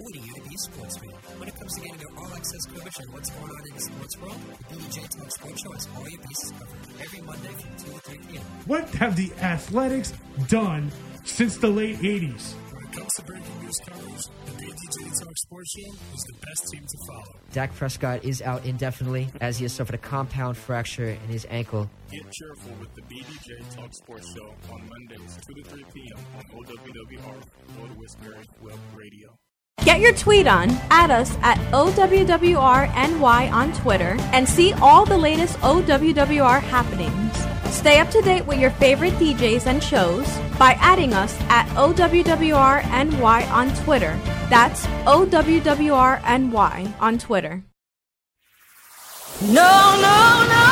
Who do you to be a sportsman? When it comes to getting your all access coverage on what's going on in the sports world, the BJ Talk Sports Show has all your bases covered every Monday from 2 to 3 p.m. What have the Athletics done since the late 80s? When it comes to breaking news coverage, the BJ Talk Sports Show is the best team to follow. Dak Prescott is out indefinitely as he has suffered a compound fracture in his ankle. Get cheerful with the BDJ Talk Sports Show on Mondays, 2 to 3 p.m. on OWWR, Old Westbury Web Radio. Get your tweet on, add us at OWWRNY on Twitter, and see all the latest OWWR happenings. Stay up to date with your favorite DJs and shows by adding us at OWWRNY on Twitter. That's OWWRNY on Twitter. No, no, no,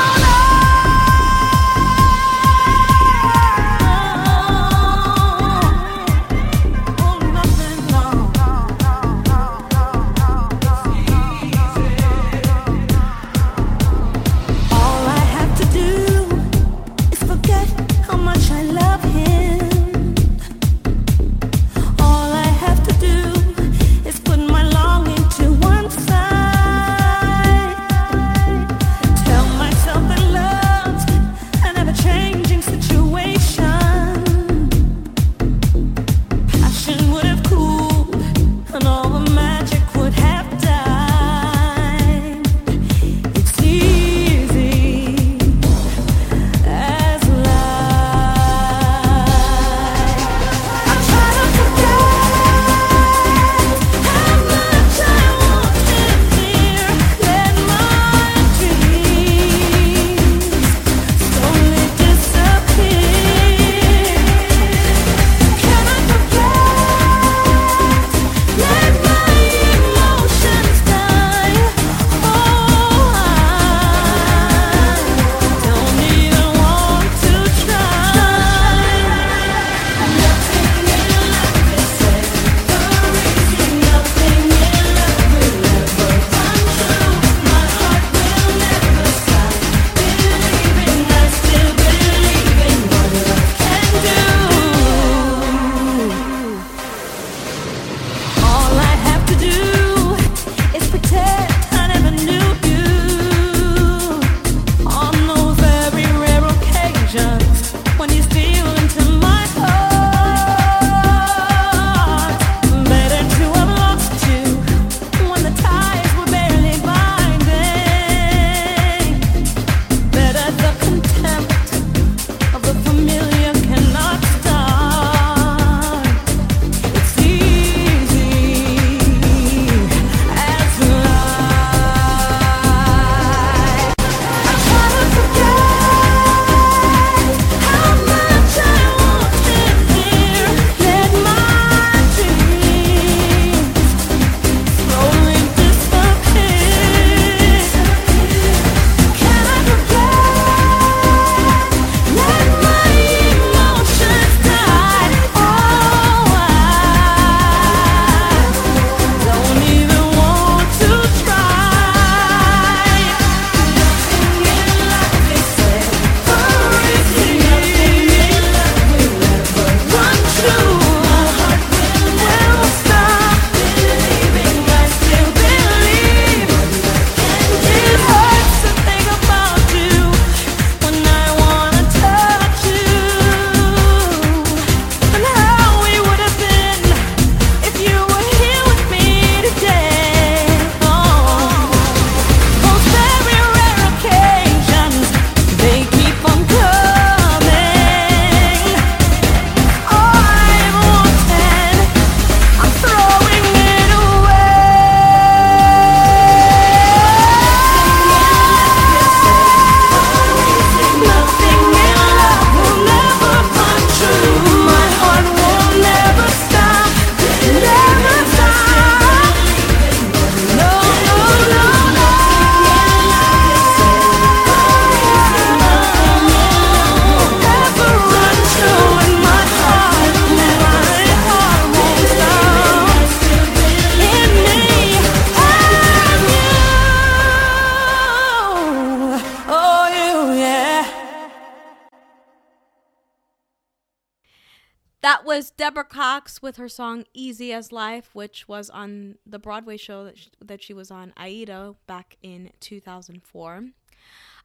With her song Easy as Life, which was on the Broadway show that she, that she was on, Aida, back in 2004.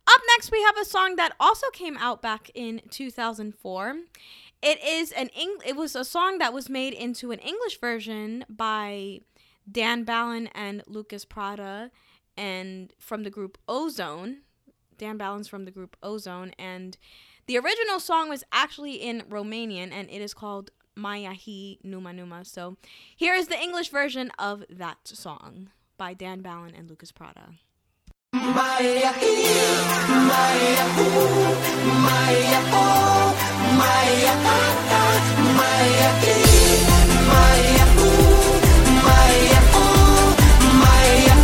Up next, we have a song that also came out back in 2004. It is an Eng- it was a song that was made into an English version by Dan Balan and Lucas Prata and from the group O-Zone. Dan Balan's from the group O-Zone and the original song was actually in Romanian and it is called Mayahi Numa Numa. So here is the English version of that song by Dan Balan and Lucas Prata. It's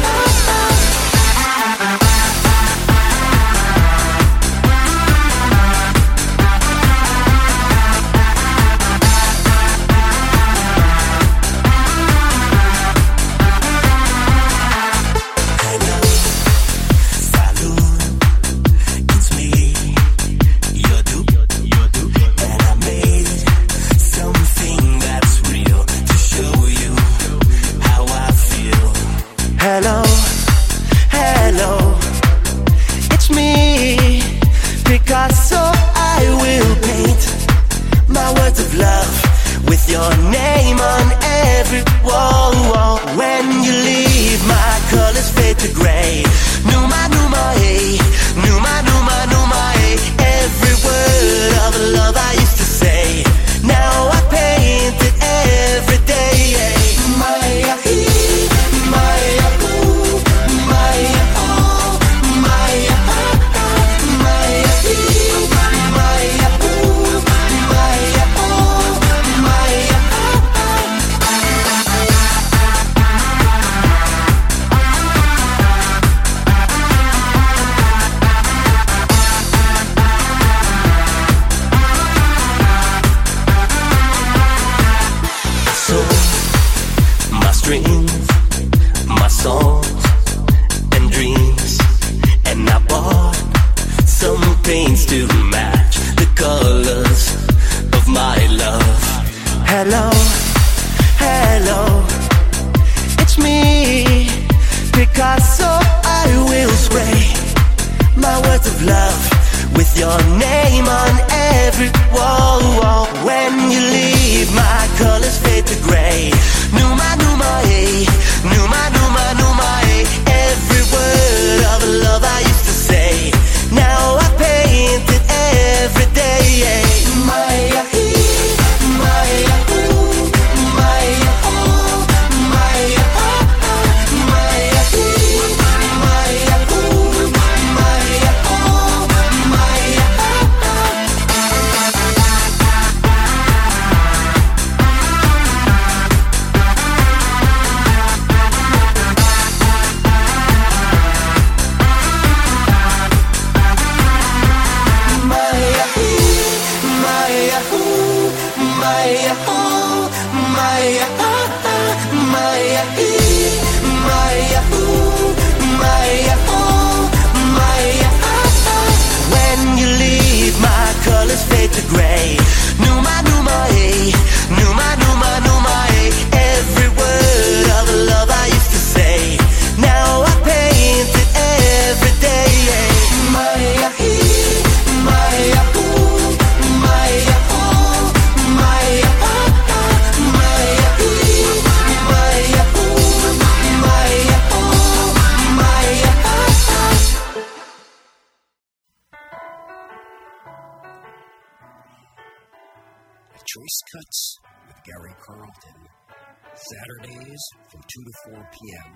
2 to 4 p.m.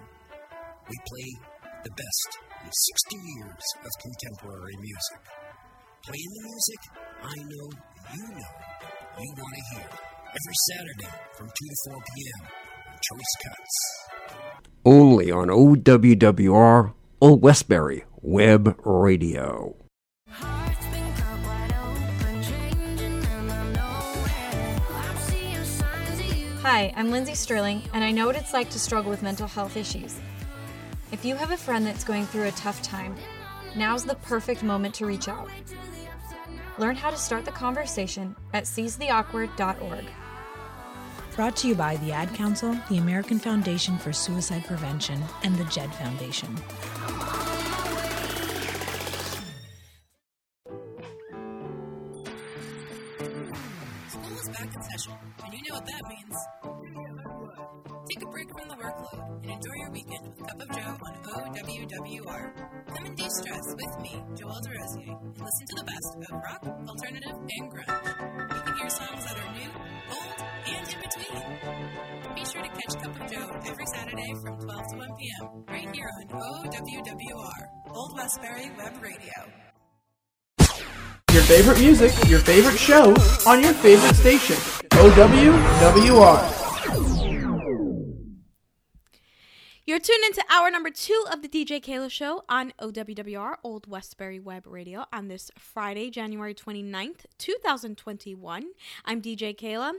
We play the best in 60 years of contemporary music. Playing the music I know you know you want to hear. Every Saturday from 2 to 4 p.m. on Choice Cuts. Only on OWWR, Old Westbury Web Radio. Hi, I'm Lindsey Stirling, and I know what it's like to struggle with mental health issues. If you have a friend that's going through a tough time, now's the perfect moment to reach out. Learn how to start the conversation at seizetheawkward.org. Brought to you by the Ad Council, the American Foundation for Suicide Prevention, and the JED Foundation. Know what that means. Take a break from the workload and enjoy your weekend with Cup of Joe on OWWR. Come and de-stress with me, Joelle DeRosier, and listen to the best of rock, alternative, and grunge. You can hear songs that are new, old, and in between. Be sure to catch Cup of Joe every Saturday from 12 to 1 p.m. right here on OWWR, Old Westbury Web Radio. Your favorite music, your favorite show on your favorite station. OWWR. You're tuned into hour number two of the DJ Keila Show on OWWR, Old Westbury Web Radio, on this Friday, January 29th, 2021. I'm DJ Keila.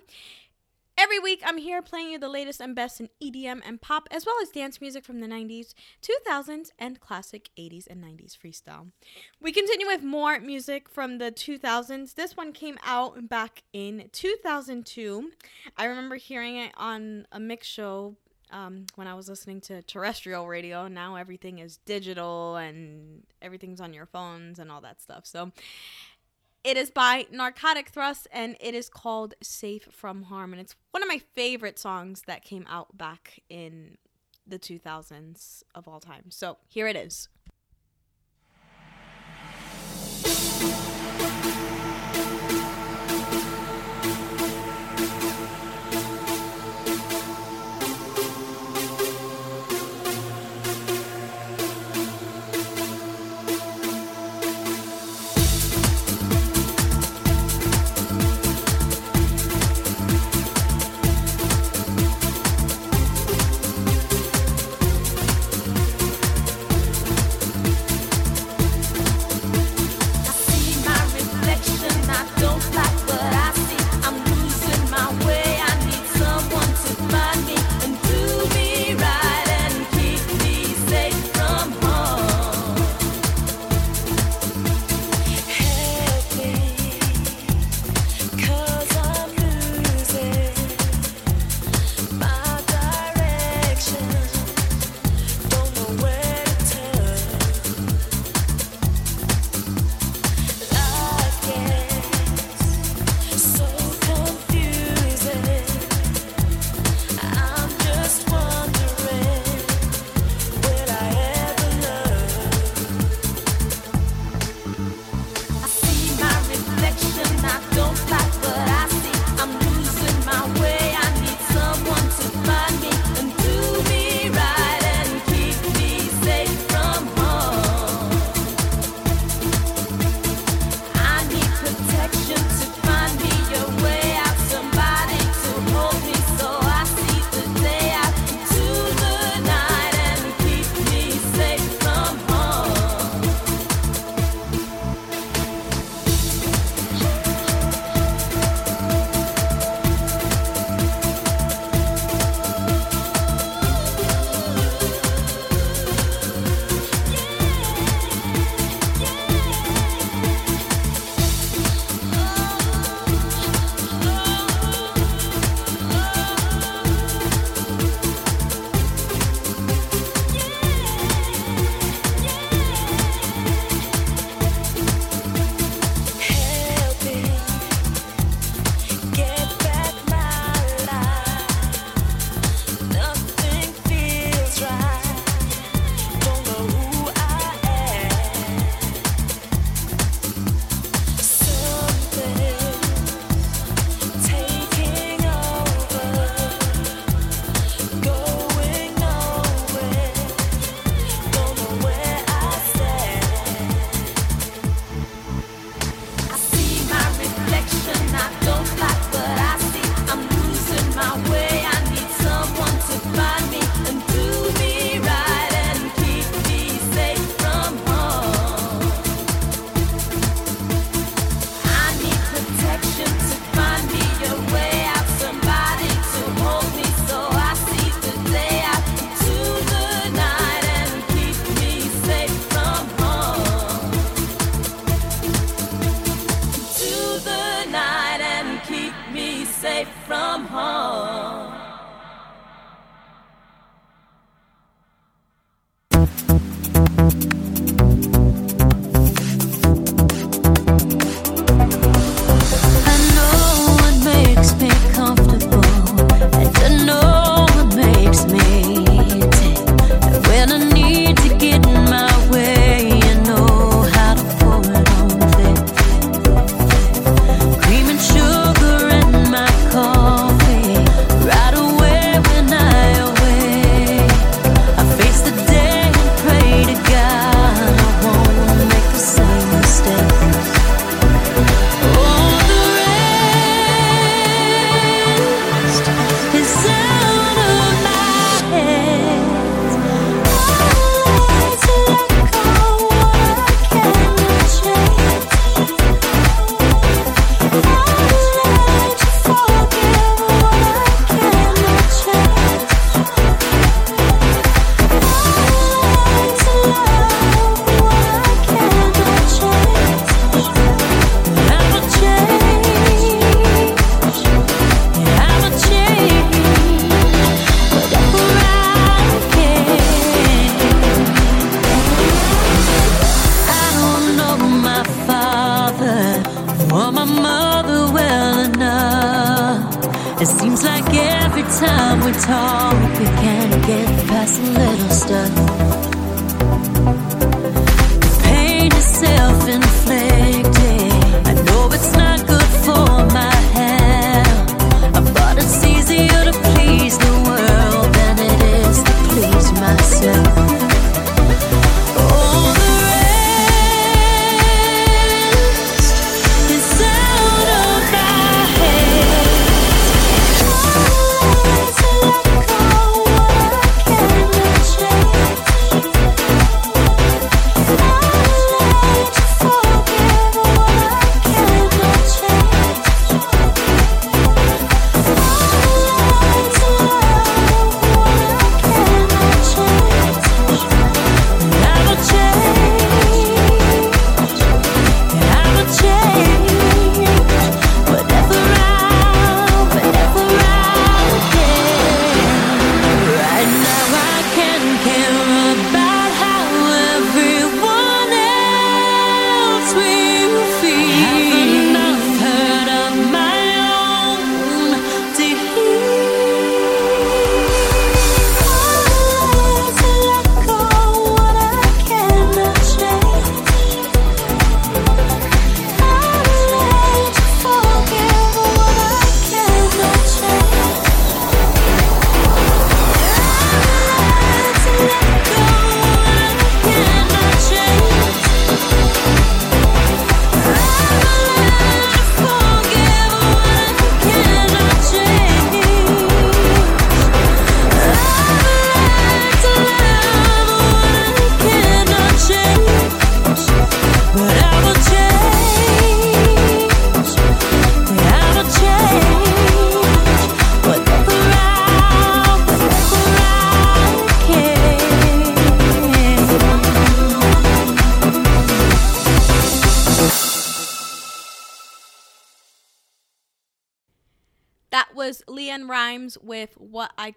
Every week, I'm here playing you the latest and best in EDM and pop, as well as dance music from the 90s, 2000s, and classic 80s and 90s freestyle. We continue with more music from the 2000s. This one came out back in 2002. I remember hearing it on a mix show um, when I was listening to terrestrial radio. Now everything is digital and everything's on your phones and all that stuff. So it is by Narcotic Thrust and it is called Safe from Harm. And it's one of my favorite songs that came out back in the 2000s of all time. So here it is.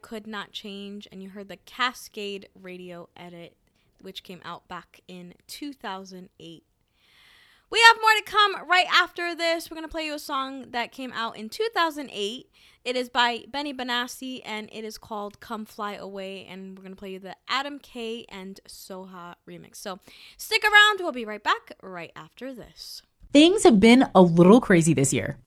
Could Not Change, and you heard the Cascade radio edit, which came out back in 2008. We have more to come right after this. We're going to play you a song that came out in 2008. It is by Benny Benassi, and it is called Come Fly Away, and we're going to play you the Adam K and Soha remix. So stick around. We'll be right back right after this. Things have been a little crazy this year.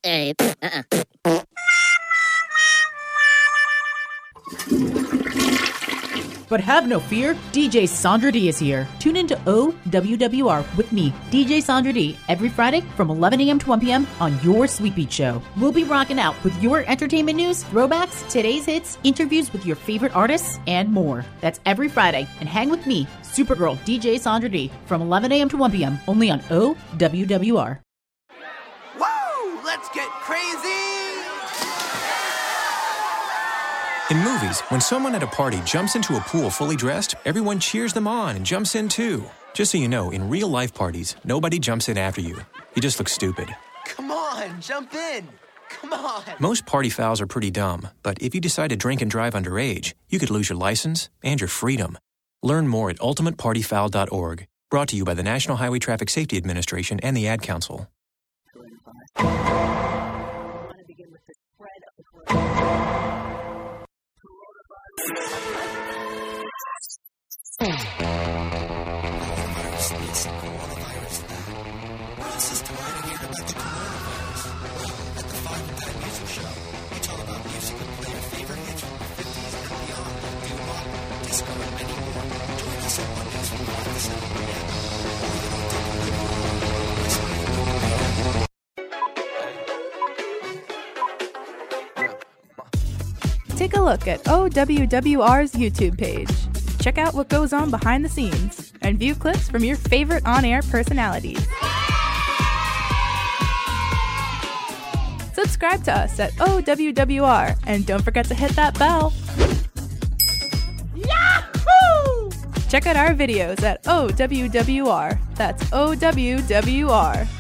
But have no fear, DJ Sandra D is here. Tune into OWWR with me, DJ Sandra D, every Friday from 11 a.m. to 1 p.m. on your Sweet Beat Show. We'll be rocking out with your entertainment news, throwbacks, today's hits, interviews with your favorite artists, and more. That's every Friday. And hang with me, Supergirl DJ Sandra D, from 11 a.m. to 1 p.m. only on OWWR. Woo! Let's get crazy! In movies, when someone at a party jumps into a pool fully dressed, everyone cheers them on and jumps in too. Just so you know, in real life parties, nobody jumps in after you. You just look stupid. Come on, jump in! Come on! Most party fouls are pretty dumb, but if you decide to drink and drive underage, you could lose your license and your freedom. Learn more at ultimatepartyfoul.org. Brought to you by the National Highway Traffic Safety Administration and the Ad Council. Take a look at OWWR's YouTube page. Check out what goes on behind the scenes and view clips from your favorite on air personalities. Subscribe to us at OWWR and don't forget to hit that bell. Yahoo! Check out our videos at OWWR. That's OWWR.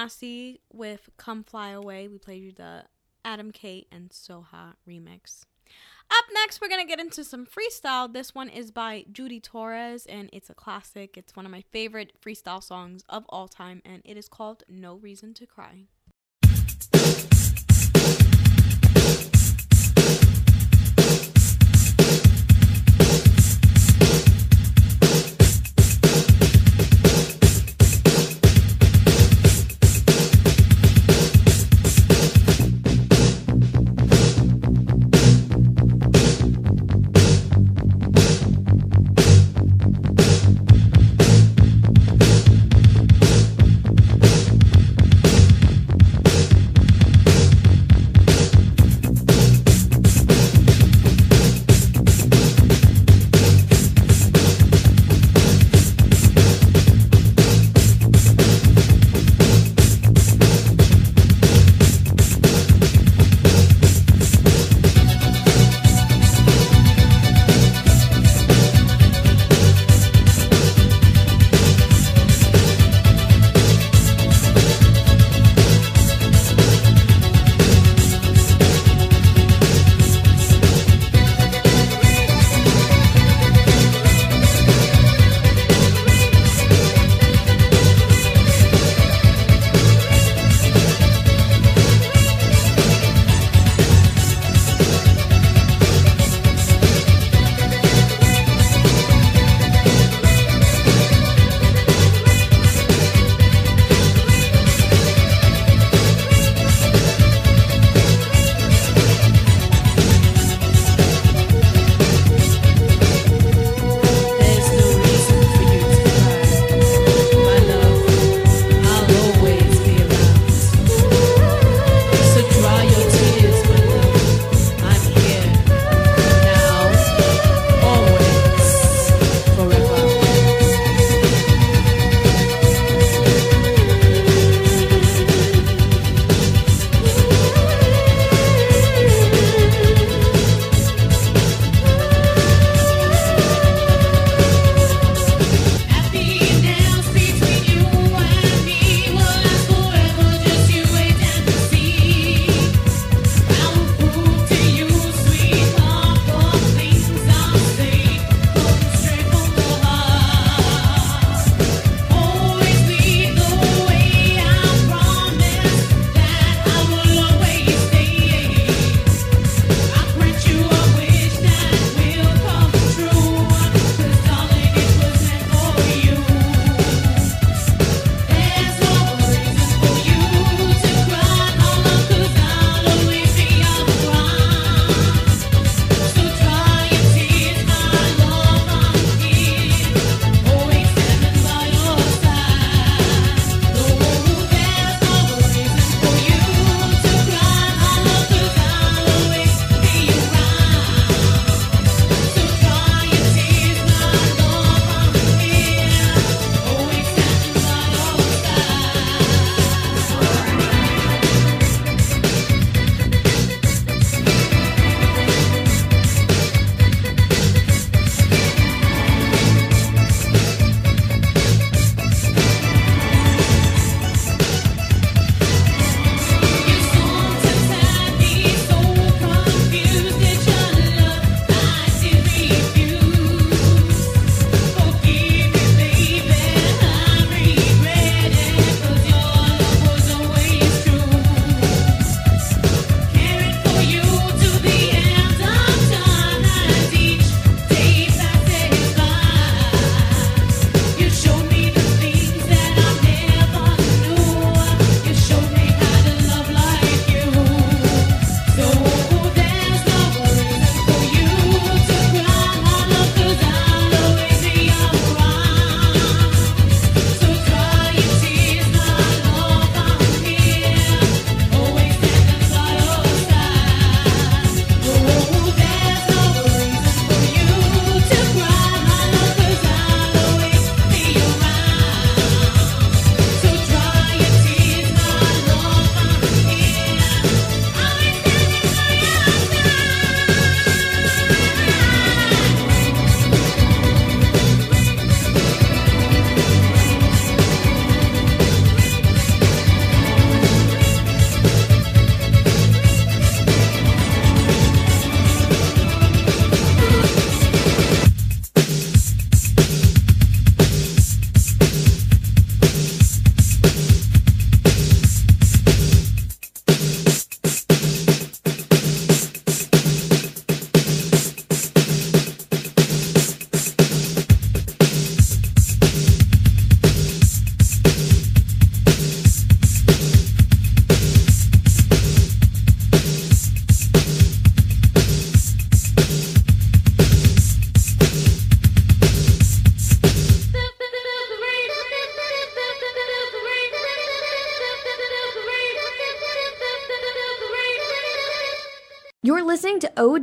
Benassi with Come Fly Away. We played you the Adam K and Soha remix. Up next, we're going to get into some freestyle. This one is by Judy Torres, and it's a classic. It's one of my favorite freestyle songs of all time, and it is called No Reason to Cry.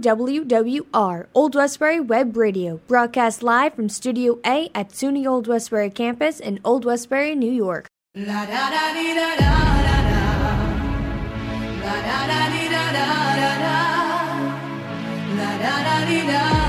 OWWR, Old Westbury Web Radio, broadcast live from Studio A at SUNY Old Westbury campus in Old Westbury, New York. La da da dee da da da da. Da da da da da da. Da da da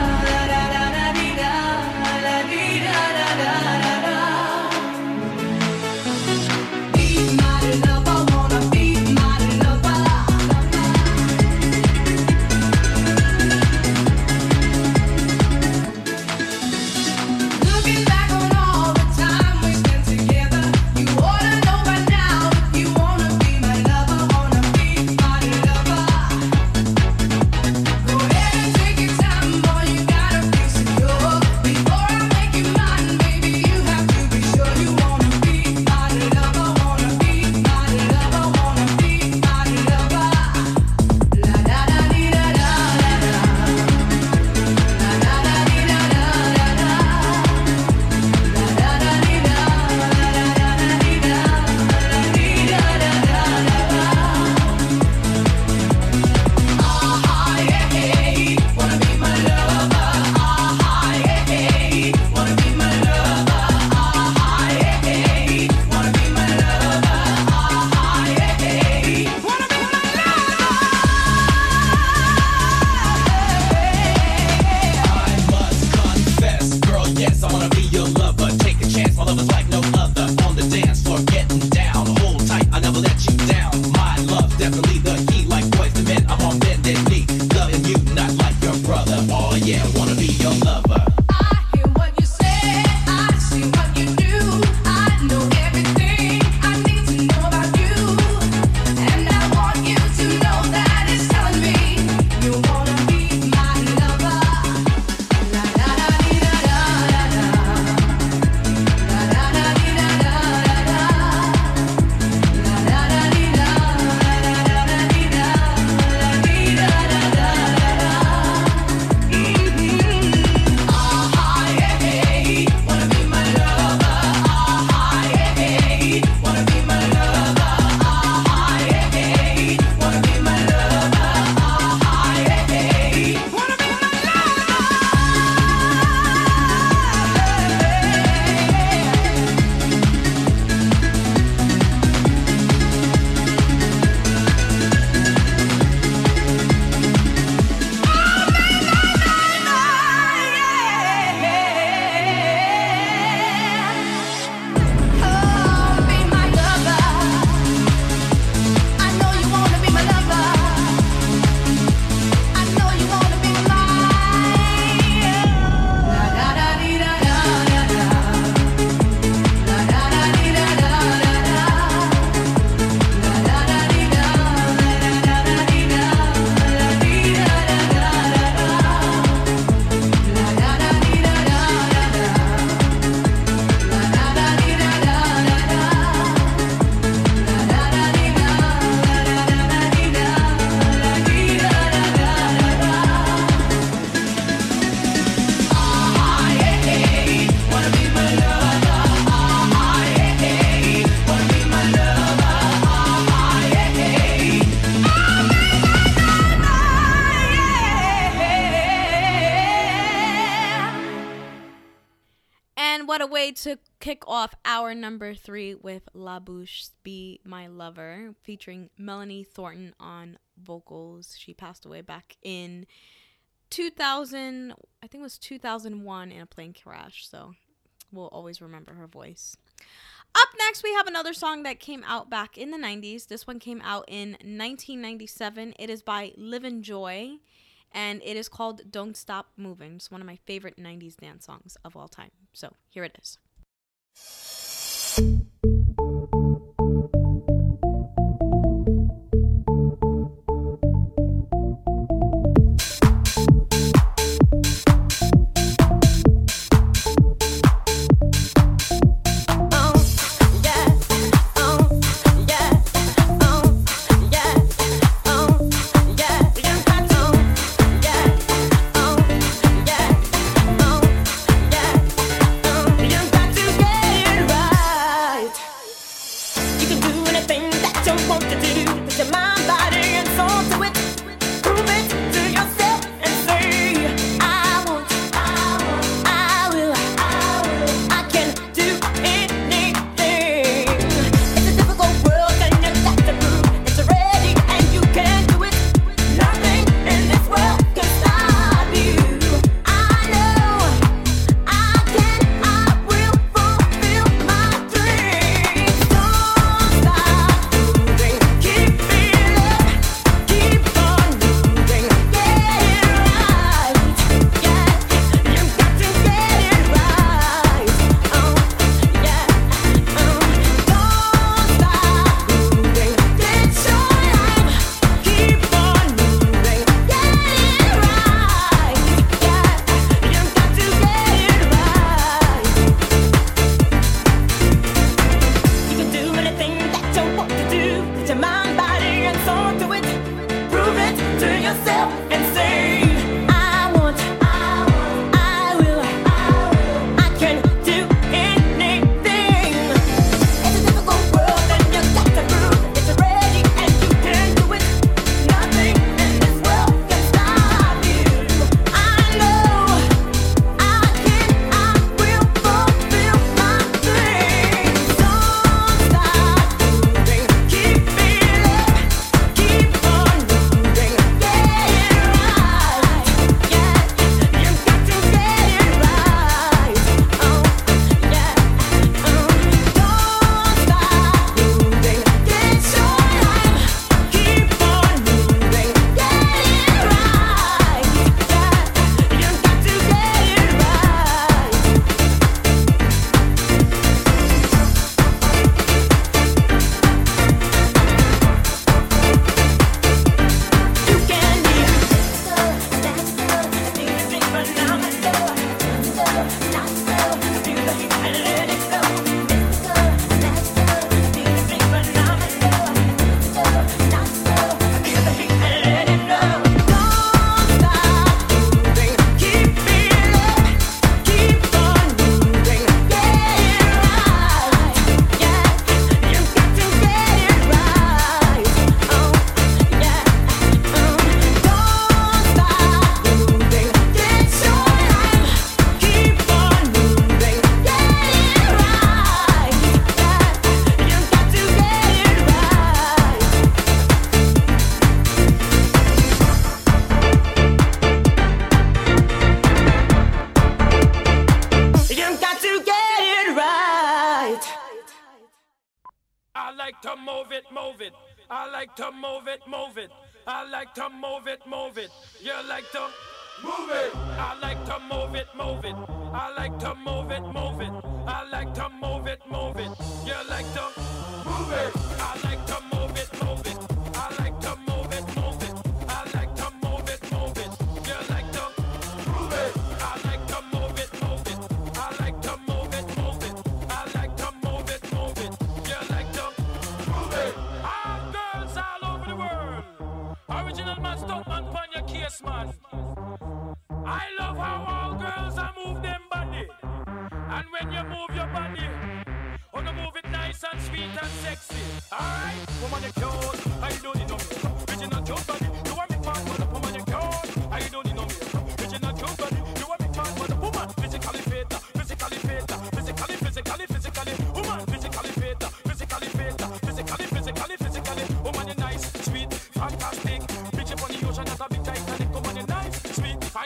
off our number three with La Bouche Be My Lover, featuring Melanie Thornton on vocals. She passed away back in 2000, I think it was 2001 in a plane crash, so we'll always remember her voice. Up next, we have another song that came out back in the 90s. This one came out in 1997. It is by Livin' Joy, and it is called Don't Stop Moving. It's one of my favorite 90s dance songs of all time. So here it is. Thank you.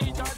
you done?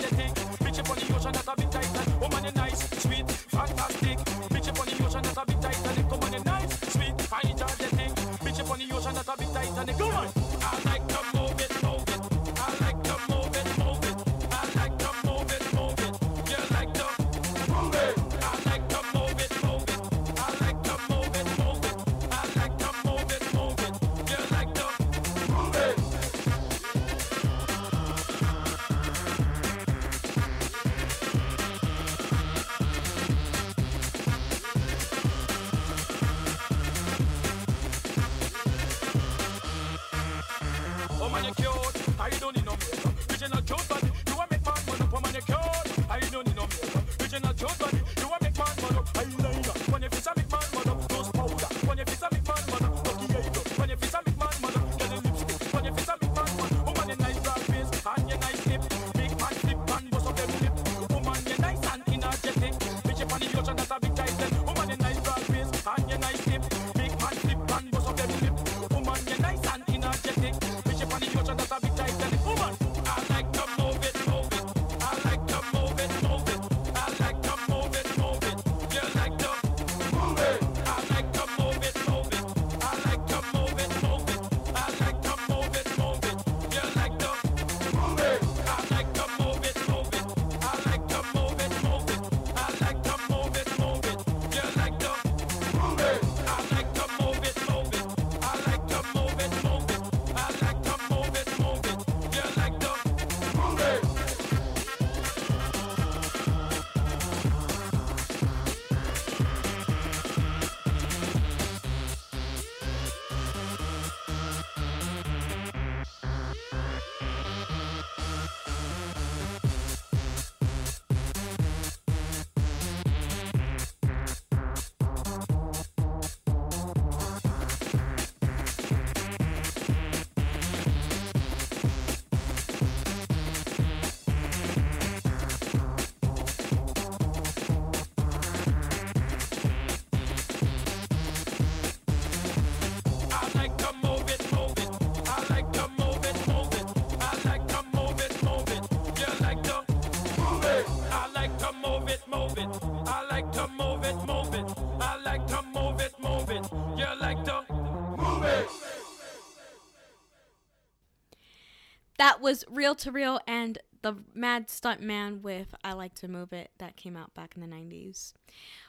was Reel 2 Real and the Mad Stuntman with I Like to Move It that came out back in the 90s.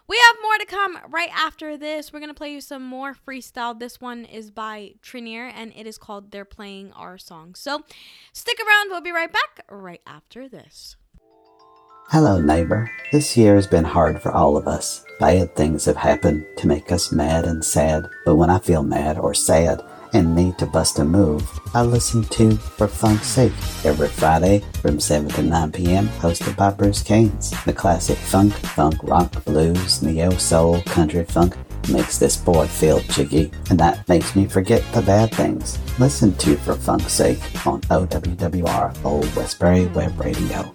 We have more to come right after this. We're going to play you some more freestyle. This one is by Trinere and it is called They're Playing Our Song. So stick around. We'll be right back right after this. Hello, neighbor. This year has been hard for all of us. Bad things have happened to make us mad and sad, but when I feel mad or sad, and me to bust a move, I listen to For Funk's Sake every Friday from 7 to 9 p.m., hosted by Bruce Keynes. The classic funk, funk, rock, blues, neo soul, country funk makes this boy feel jiggy, and that makes me forget the bad things. Listen to For Funk's Sake on OWWR, Old Westbury Web Radio.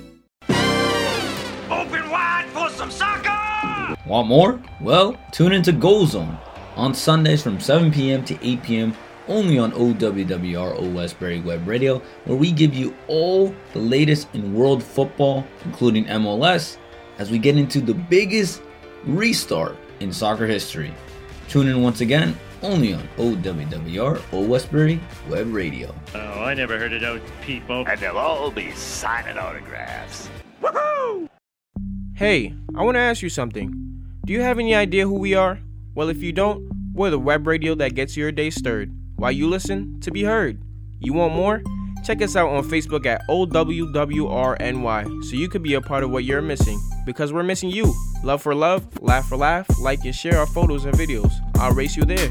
Want more? Well, tune into Goal Zone on Sundays from 7 p.m. to 8 p.m. only on OWWR Old Westbury Web Radio, where we give you all the latest in world football, including MLS, as we get into the biggest restart in soccer history. Tune in once again only on OWWR Old Westbury Web Radio. Oh, I never heard of those people. And they'll all be signing autographs. Woohoo! Hey, I want to ask you something. Do you have any idea who we are? Well, if you don't, we're the web radio that gets your day stirred while you listen to be heard. You want more? Check us out on Facebook at OWWRNY so you could be a part of what you're missing because we're missing you. Love for love, laugh for laugh, like and share our photos and videos. I'll race you there.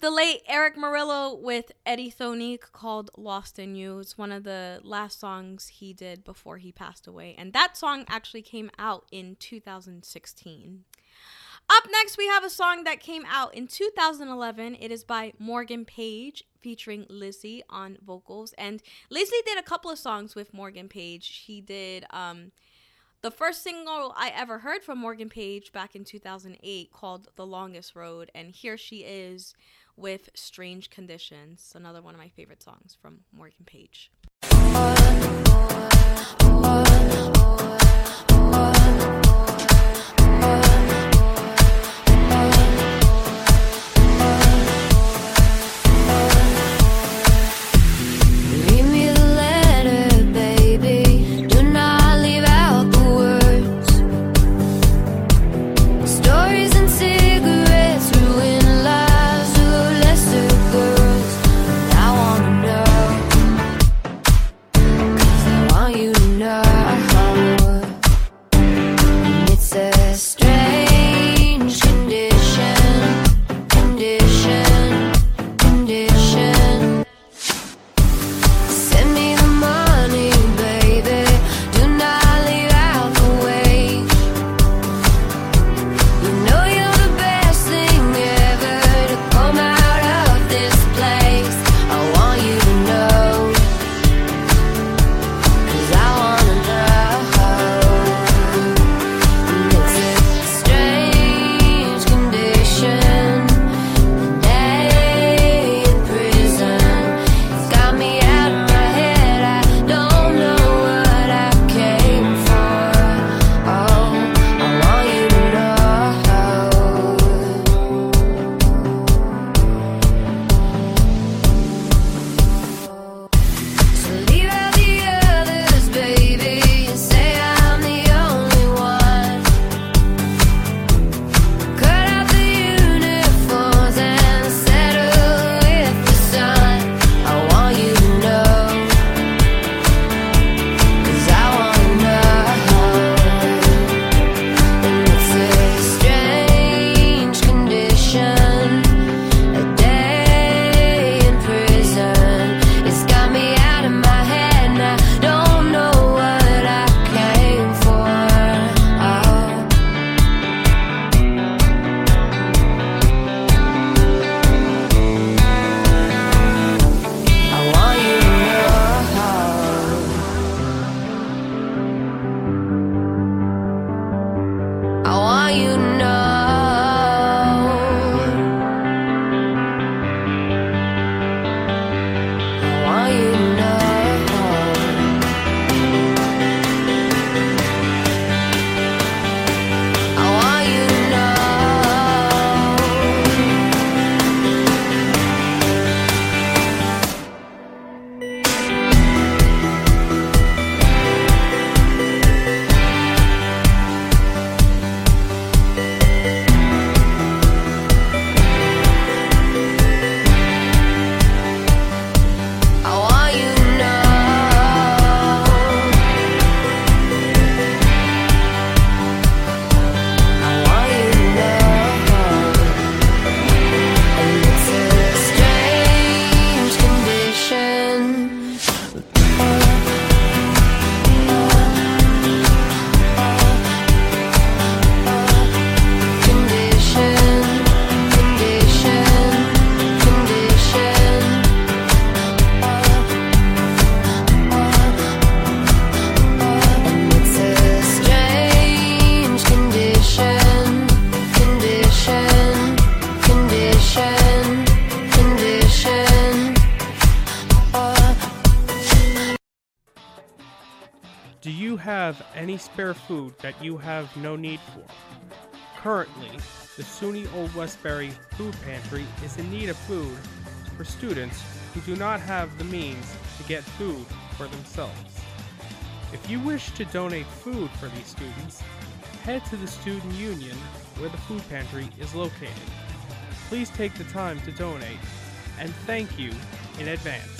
The late Erick Morillo with Eddie Thoneick called Lost in You. It's one of the last songs he did before he passed away. And that song actually came out in 2016. Up next, we have a song that came out in 2011. It is by Morgan Page featuring Lissie on vocals. And Lissie did a couple of songs with Morgan Page. She did um, the first single I ever heard from Morgan Page back in 2008 called The Longest Road. And here she is with Strange Conditions, another one of my favorite songs from Morgan Page. Spare food that you have no need for? Currently, the SUNY Old Westbury Food Pantry is in need of food for students who do not have the means to get food for themselves. If you wish to donate food for these students, head to the Student Union where the food pantry is located. Please take the time to donate, and thank you in advance.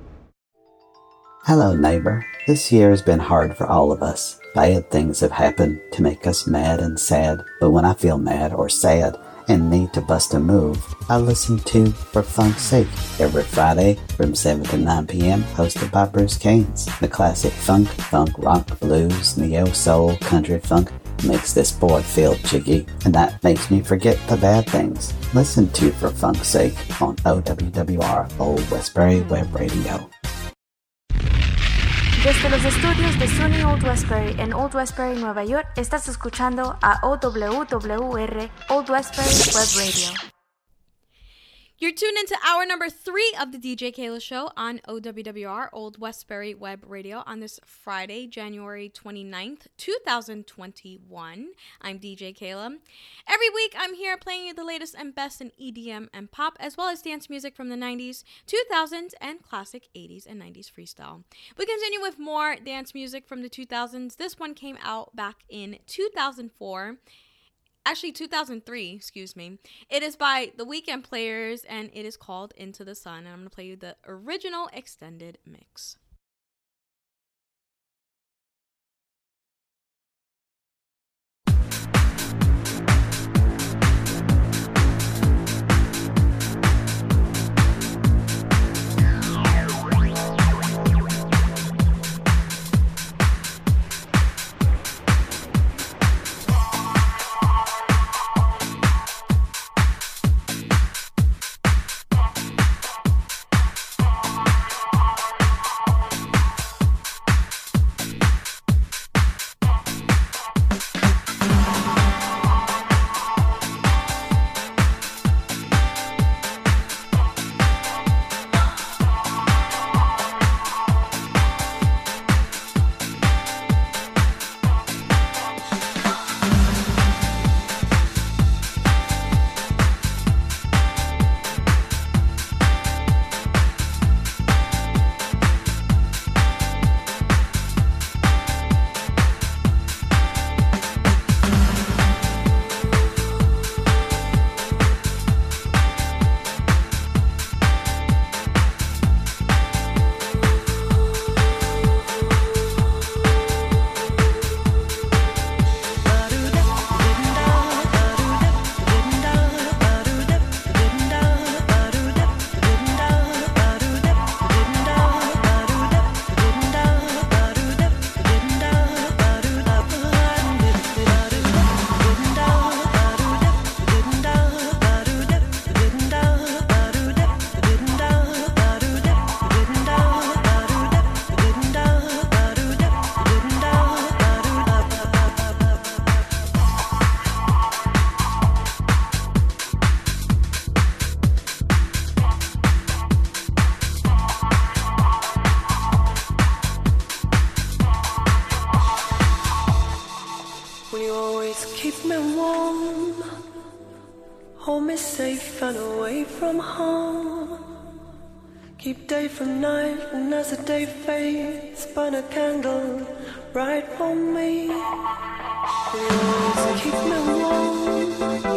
Hello, neighbor. This year has been hard for all of us. Bad things have happened to make us mad and sad, but when I feel mad or sad and need to bust a move, I listen to For Funk's Sake every Friday from 7 to 9 p.m., hosted by Bruce Caines. The classic funk, funk, rock, blues, neo soul, country funk makes this boy feel jiggy, and that makes me forget the bad things. Listen to For Funk's Sake on OWWR Old Westbury Web Radio. Desde los estudios de SUNY Old Westbury en Old Westbury, Nueva York, estás escuchando a OWWR Old Westbury Web Radio. You're tuned into hour number three of the DJ Keila Show on OWWR, Old Westbury Web Radio, on this Friday, January 29th, 2021. I'm DJ Keila. Every week, I'm here playing you the latest and best in EDM and pop, as well as dance music from the 90s, 2000s, and classic 80s and 90s freestyle. We continue with more dance music from the 2000s. This one came out back in 2004 actually 2003 excuse me. It is by the weekend players and it is called into the sun and i'm going to play you the original extended mix from night, and as the day fades, burn a candle right for me. Will keep me warm?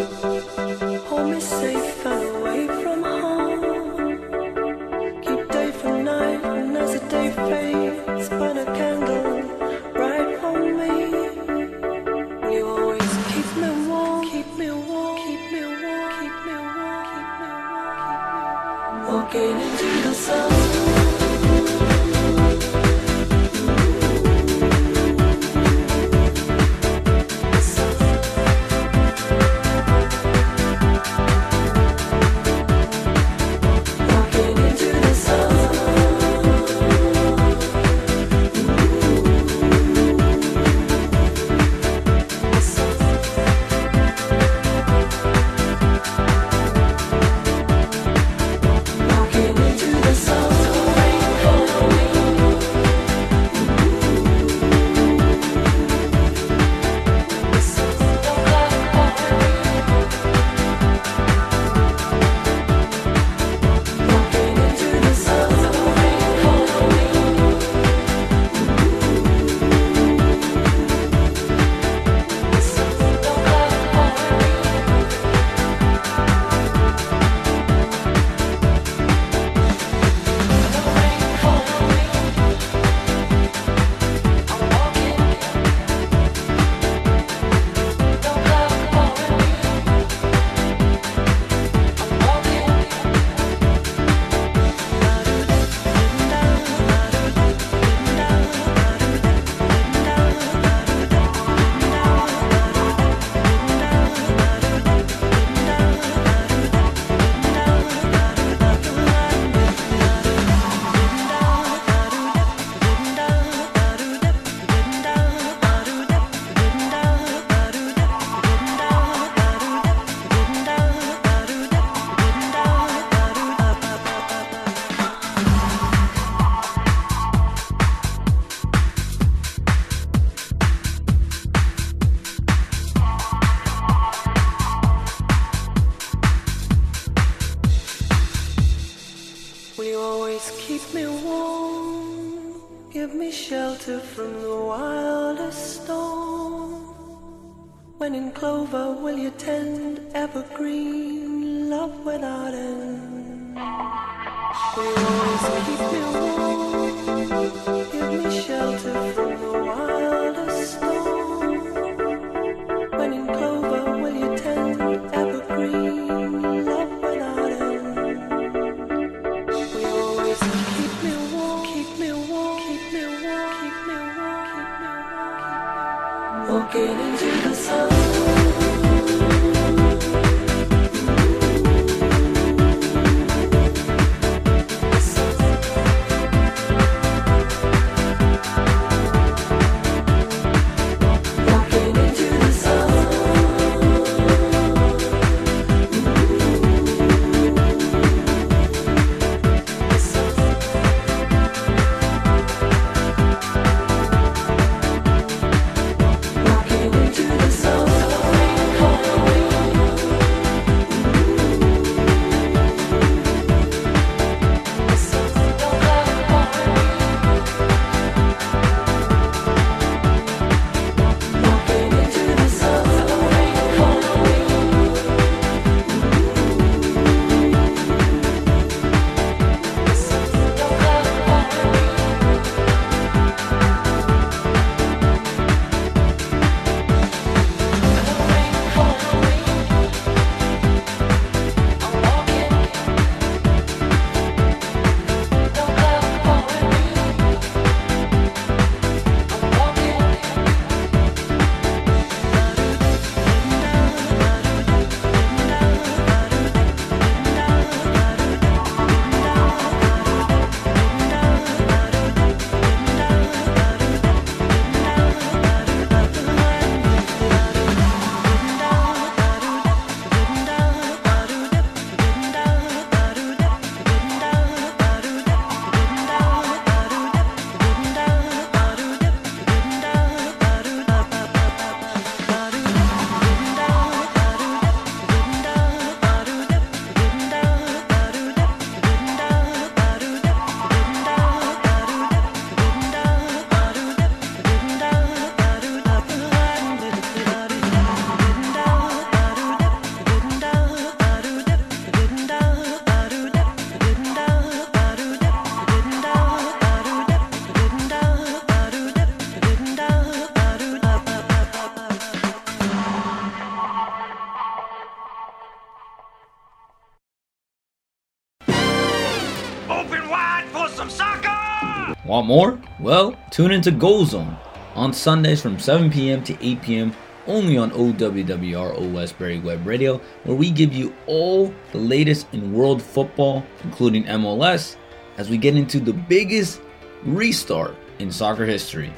Want more? Well, tune into Goal Zone on Sundays from 7 p.m. to 8 p.m. only on OWWR Old Westbury Web Radio, where we give you all the latest in world football, including MLS, as we get into the biggest restart in soccer history.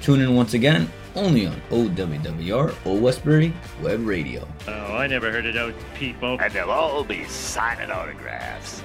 Tune in once again only on OWWR Old Westbury Web Radio. Oh, I never heard of those people. And they'll all be signing autographs.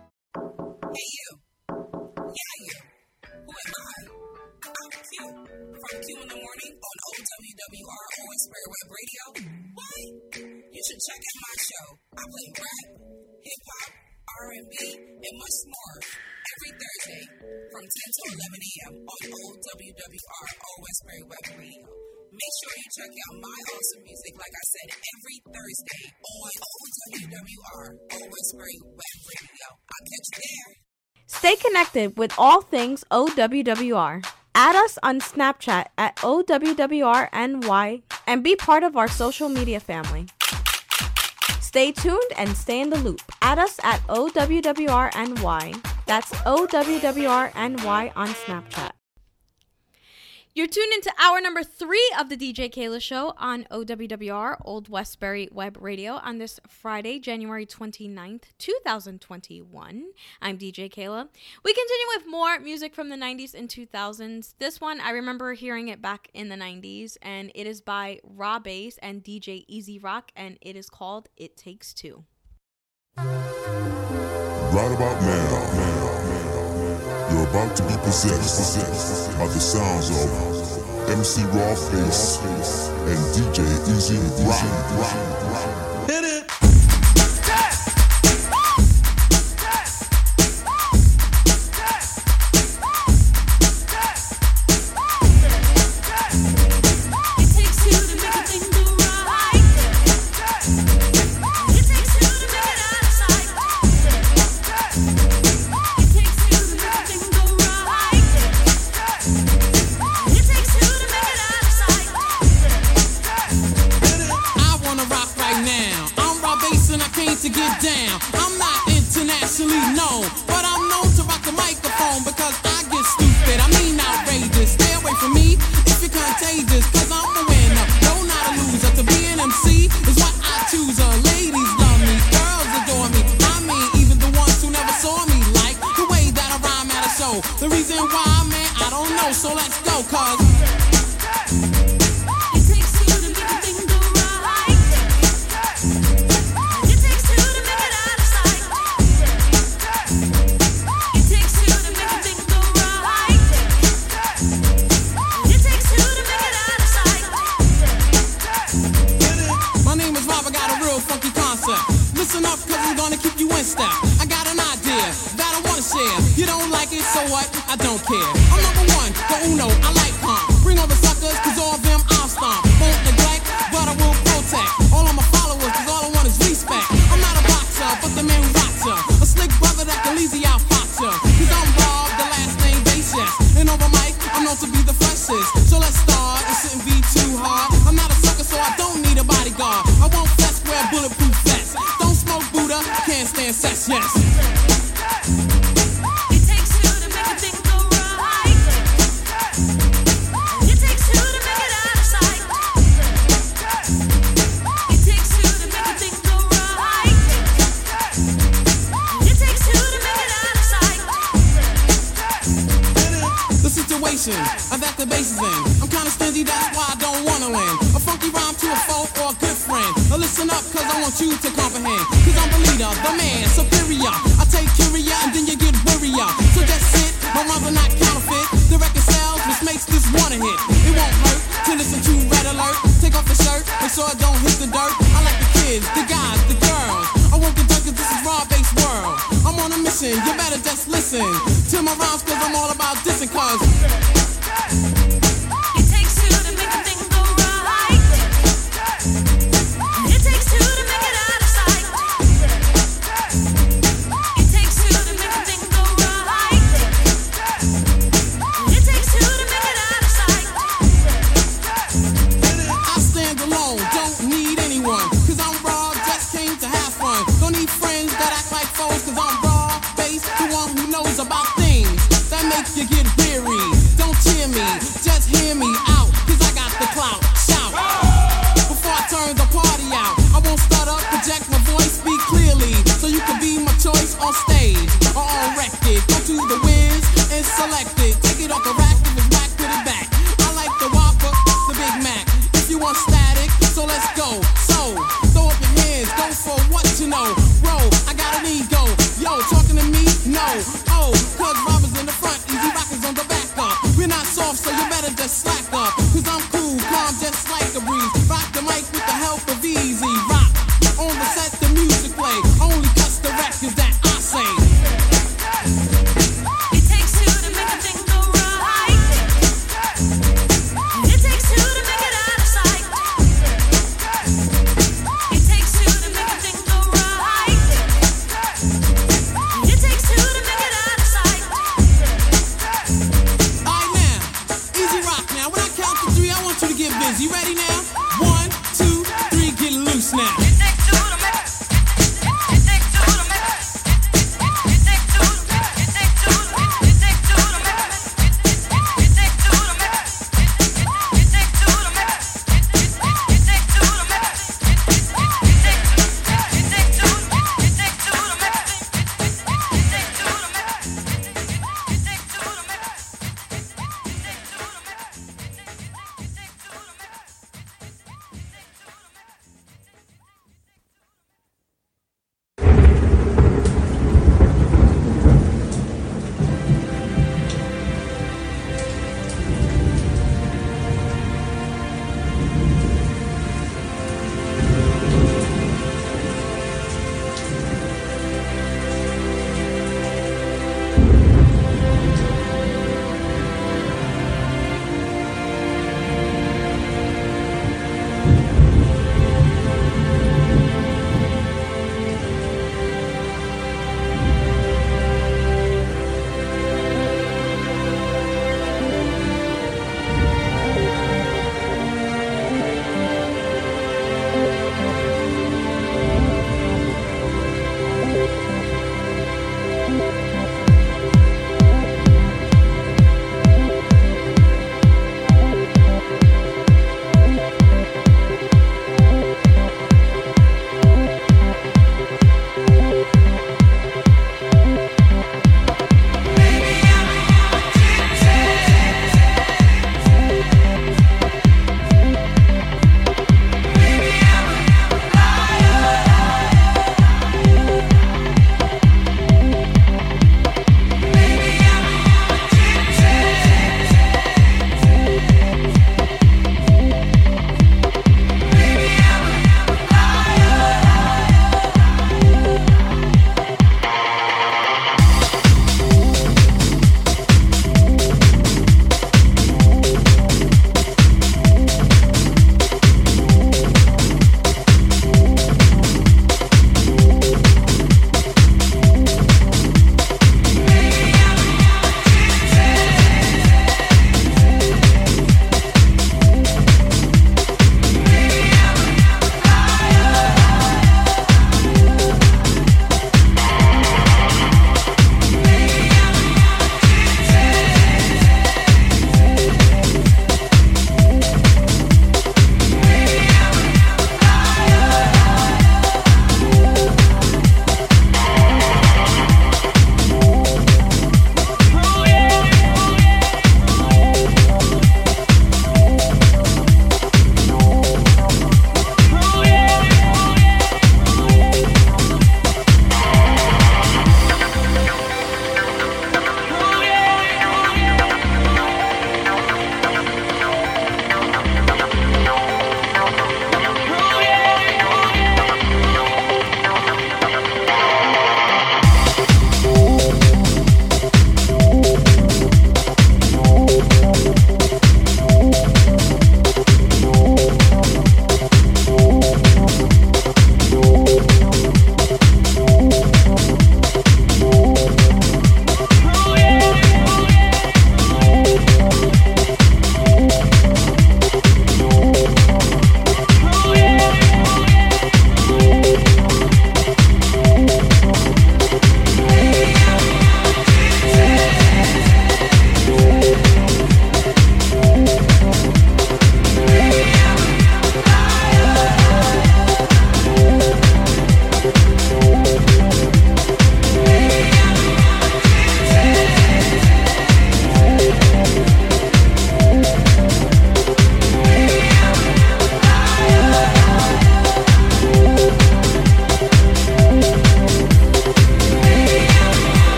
From 2 in the morning on OWWR Old Westbury Web Radio. What? You should check out my show. I play rap, hip hop, R&B, and much more every Thursday from 10 to 11 a.m. on OWWR Old Westbury Web Radio. Make sure you check out my awesome music, like I said, every Thursday on OWWR Old Westbury Web Radio. I'll catch you there. Stay connected with all things OWWR. Add us on Snapchat at OWWRNY and be part of our social media family. Stay tuned and stay in the loop. Add us at OWWRNY. That's OWWRNY on Snapchat. You're tuned into hour number three of the DJ Keila Show on OWWR, Old Westbury Web Radio, on this Friday, January 29th, 2021. I'm DJ Keila. We continue with more music from the 90s and 2000s. This one, I remember hearing it back in the 90s, and it is by Rob Base and DJ E-Z Rock, and it is called It Takes Two. Right about now. You're about to be possessed by the sounds of MC Rob Base and DJ E-Z Rock. Hit it!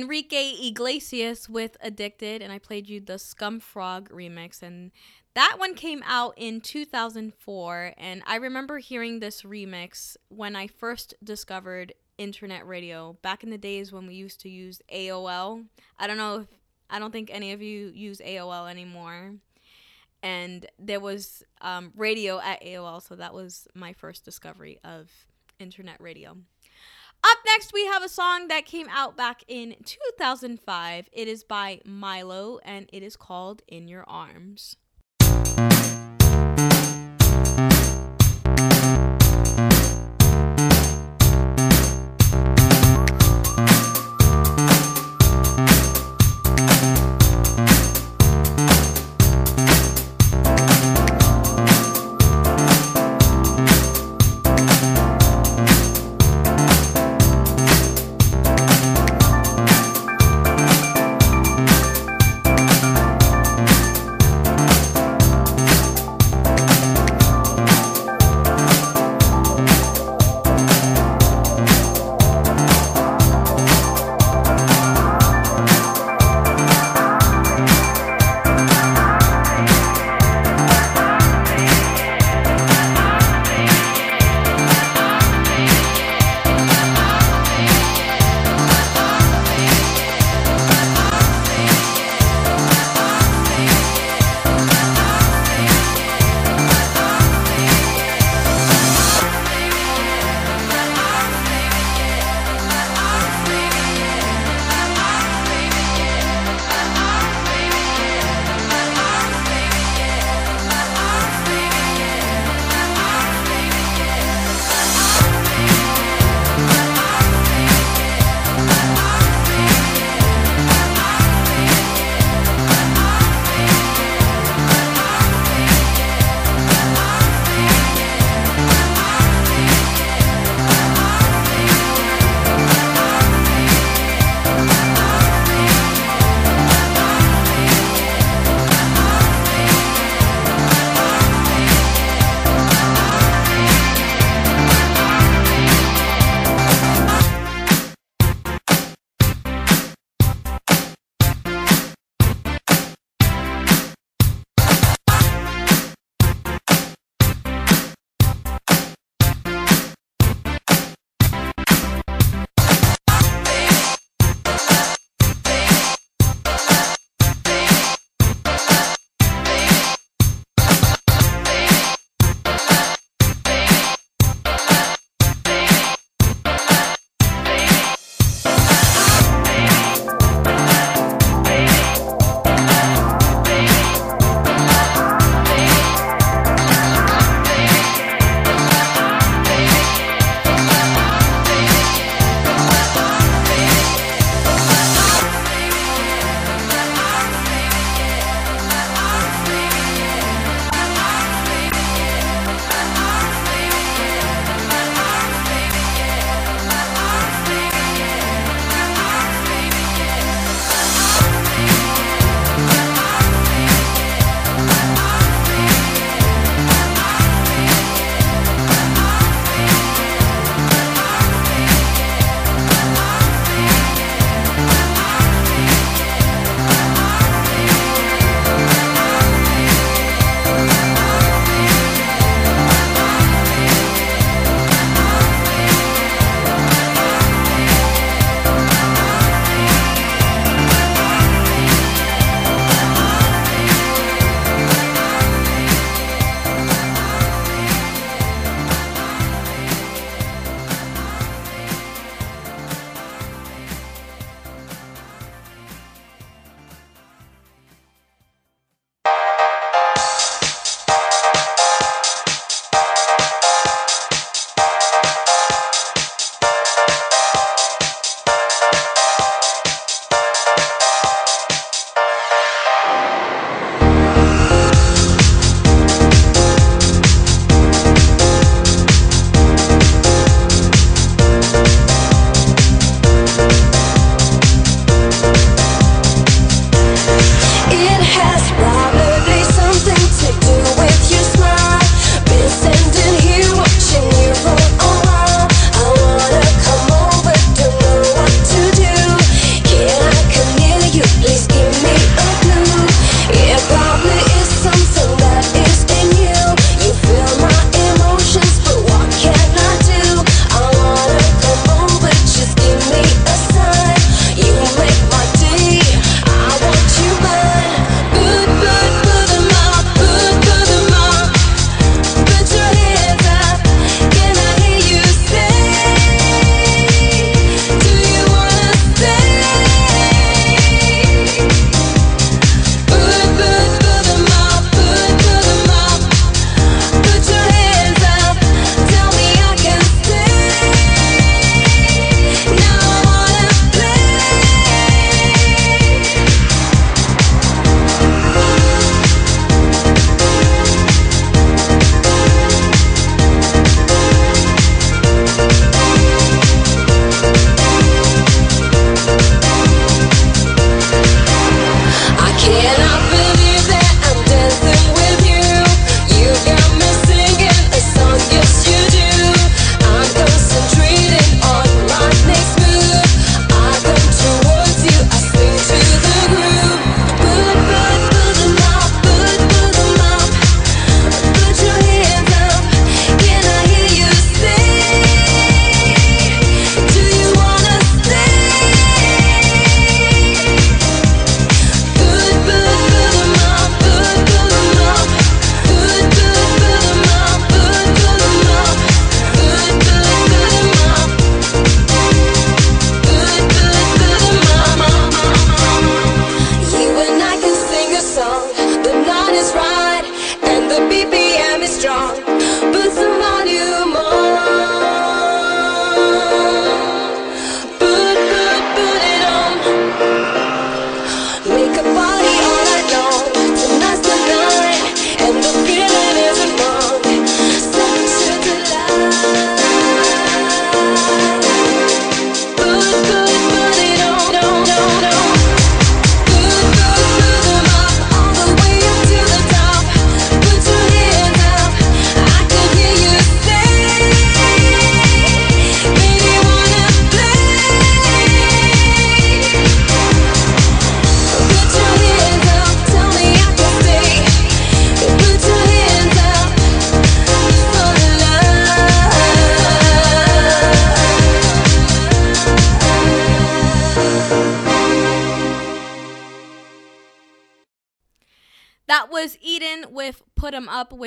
Enrique Iglesias with Addicted, and I played you the Scumfrog remix. And that one came out in 2004. And I remember hearing this remix when I first discovered internet radio back in the days when we used to use AOL. I don't know if, I don't think any of you use AOL anymore. And there was um, radio at AOL, so that was my first discovery of internet radio. Up next, we have a song that came out back in 2005. It is by Milo and it is called In Your Arms.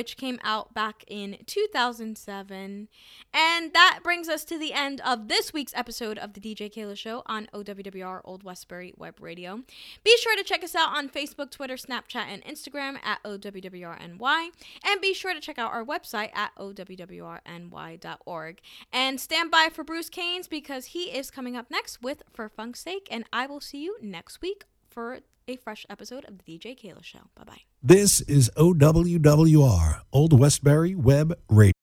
Which came out back in 2007. And that brings us to the end of this week's episode of the DJ Keila Show on OWWR Old Westbury Web Radio. Be sure to check us out on Facebook, Twitter, Snapchat, and Instagram at OWWRNY. And be sure to check out our website at OWWRNY.org. And stand by for Bruce Canes because he is coming up next with For Funk's Sake. And I will see you next week for a fresh episode of the DJ Keila Show. Bye bye. This is OWWR, Old Westbury Web Radio.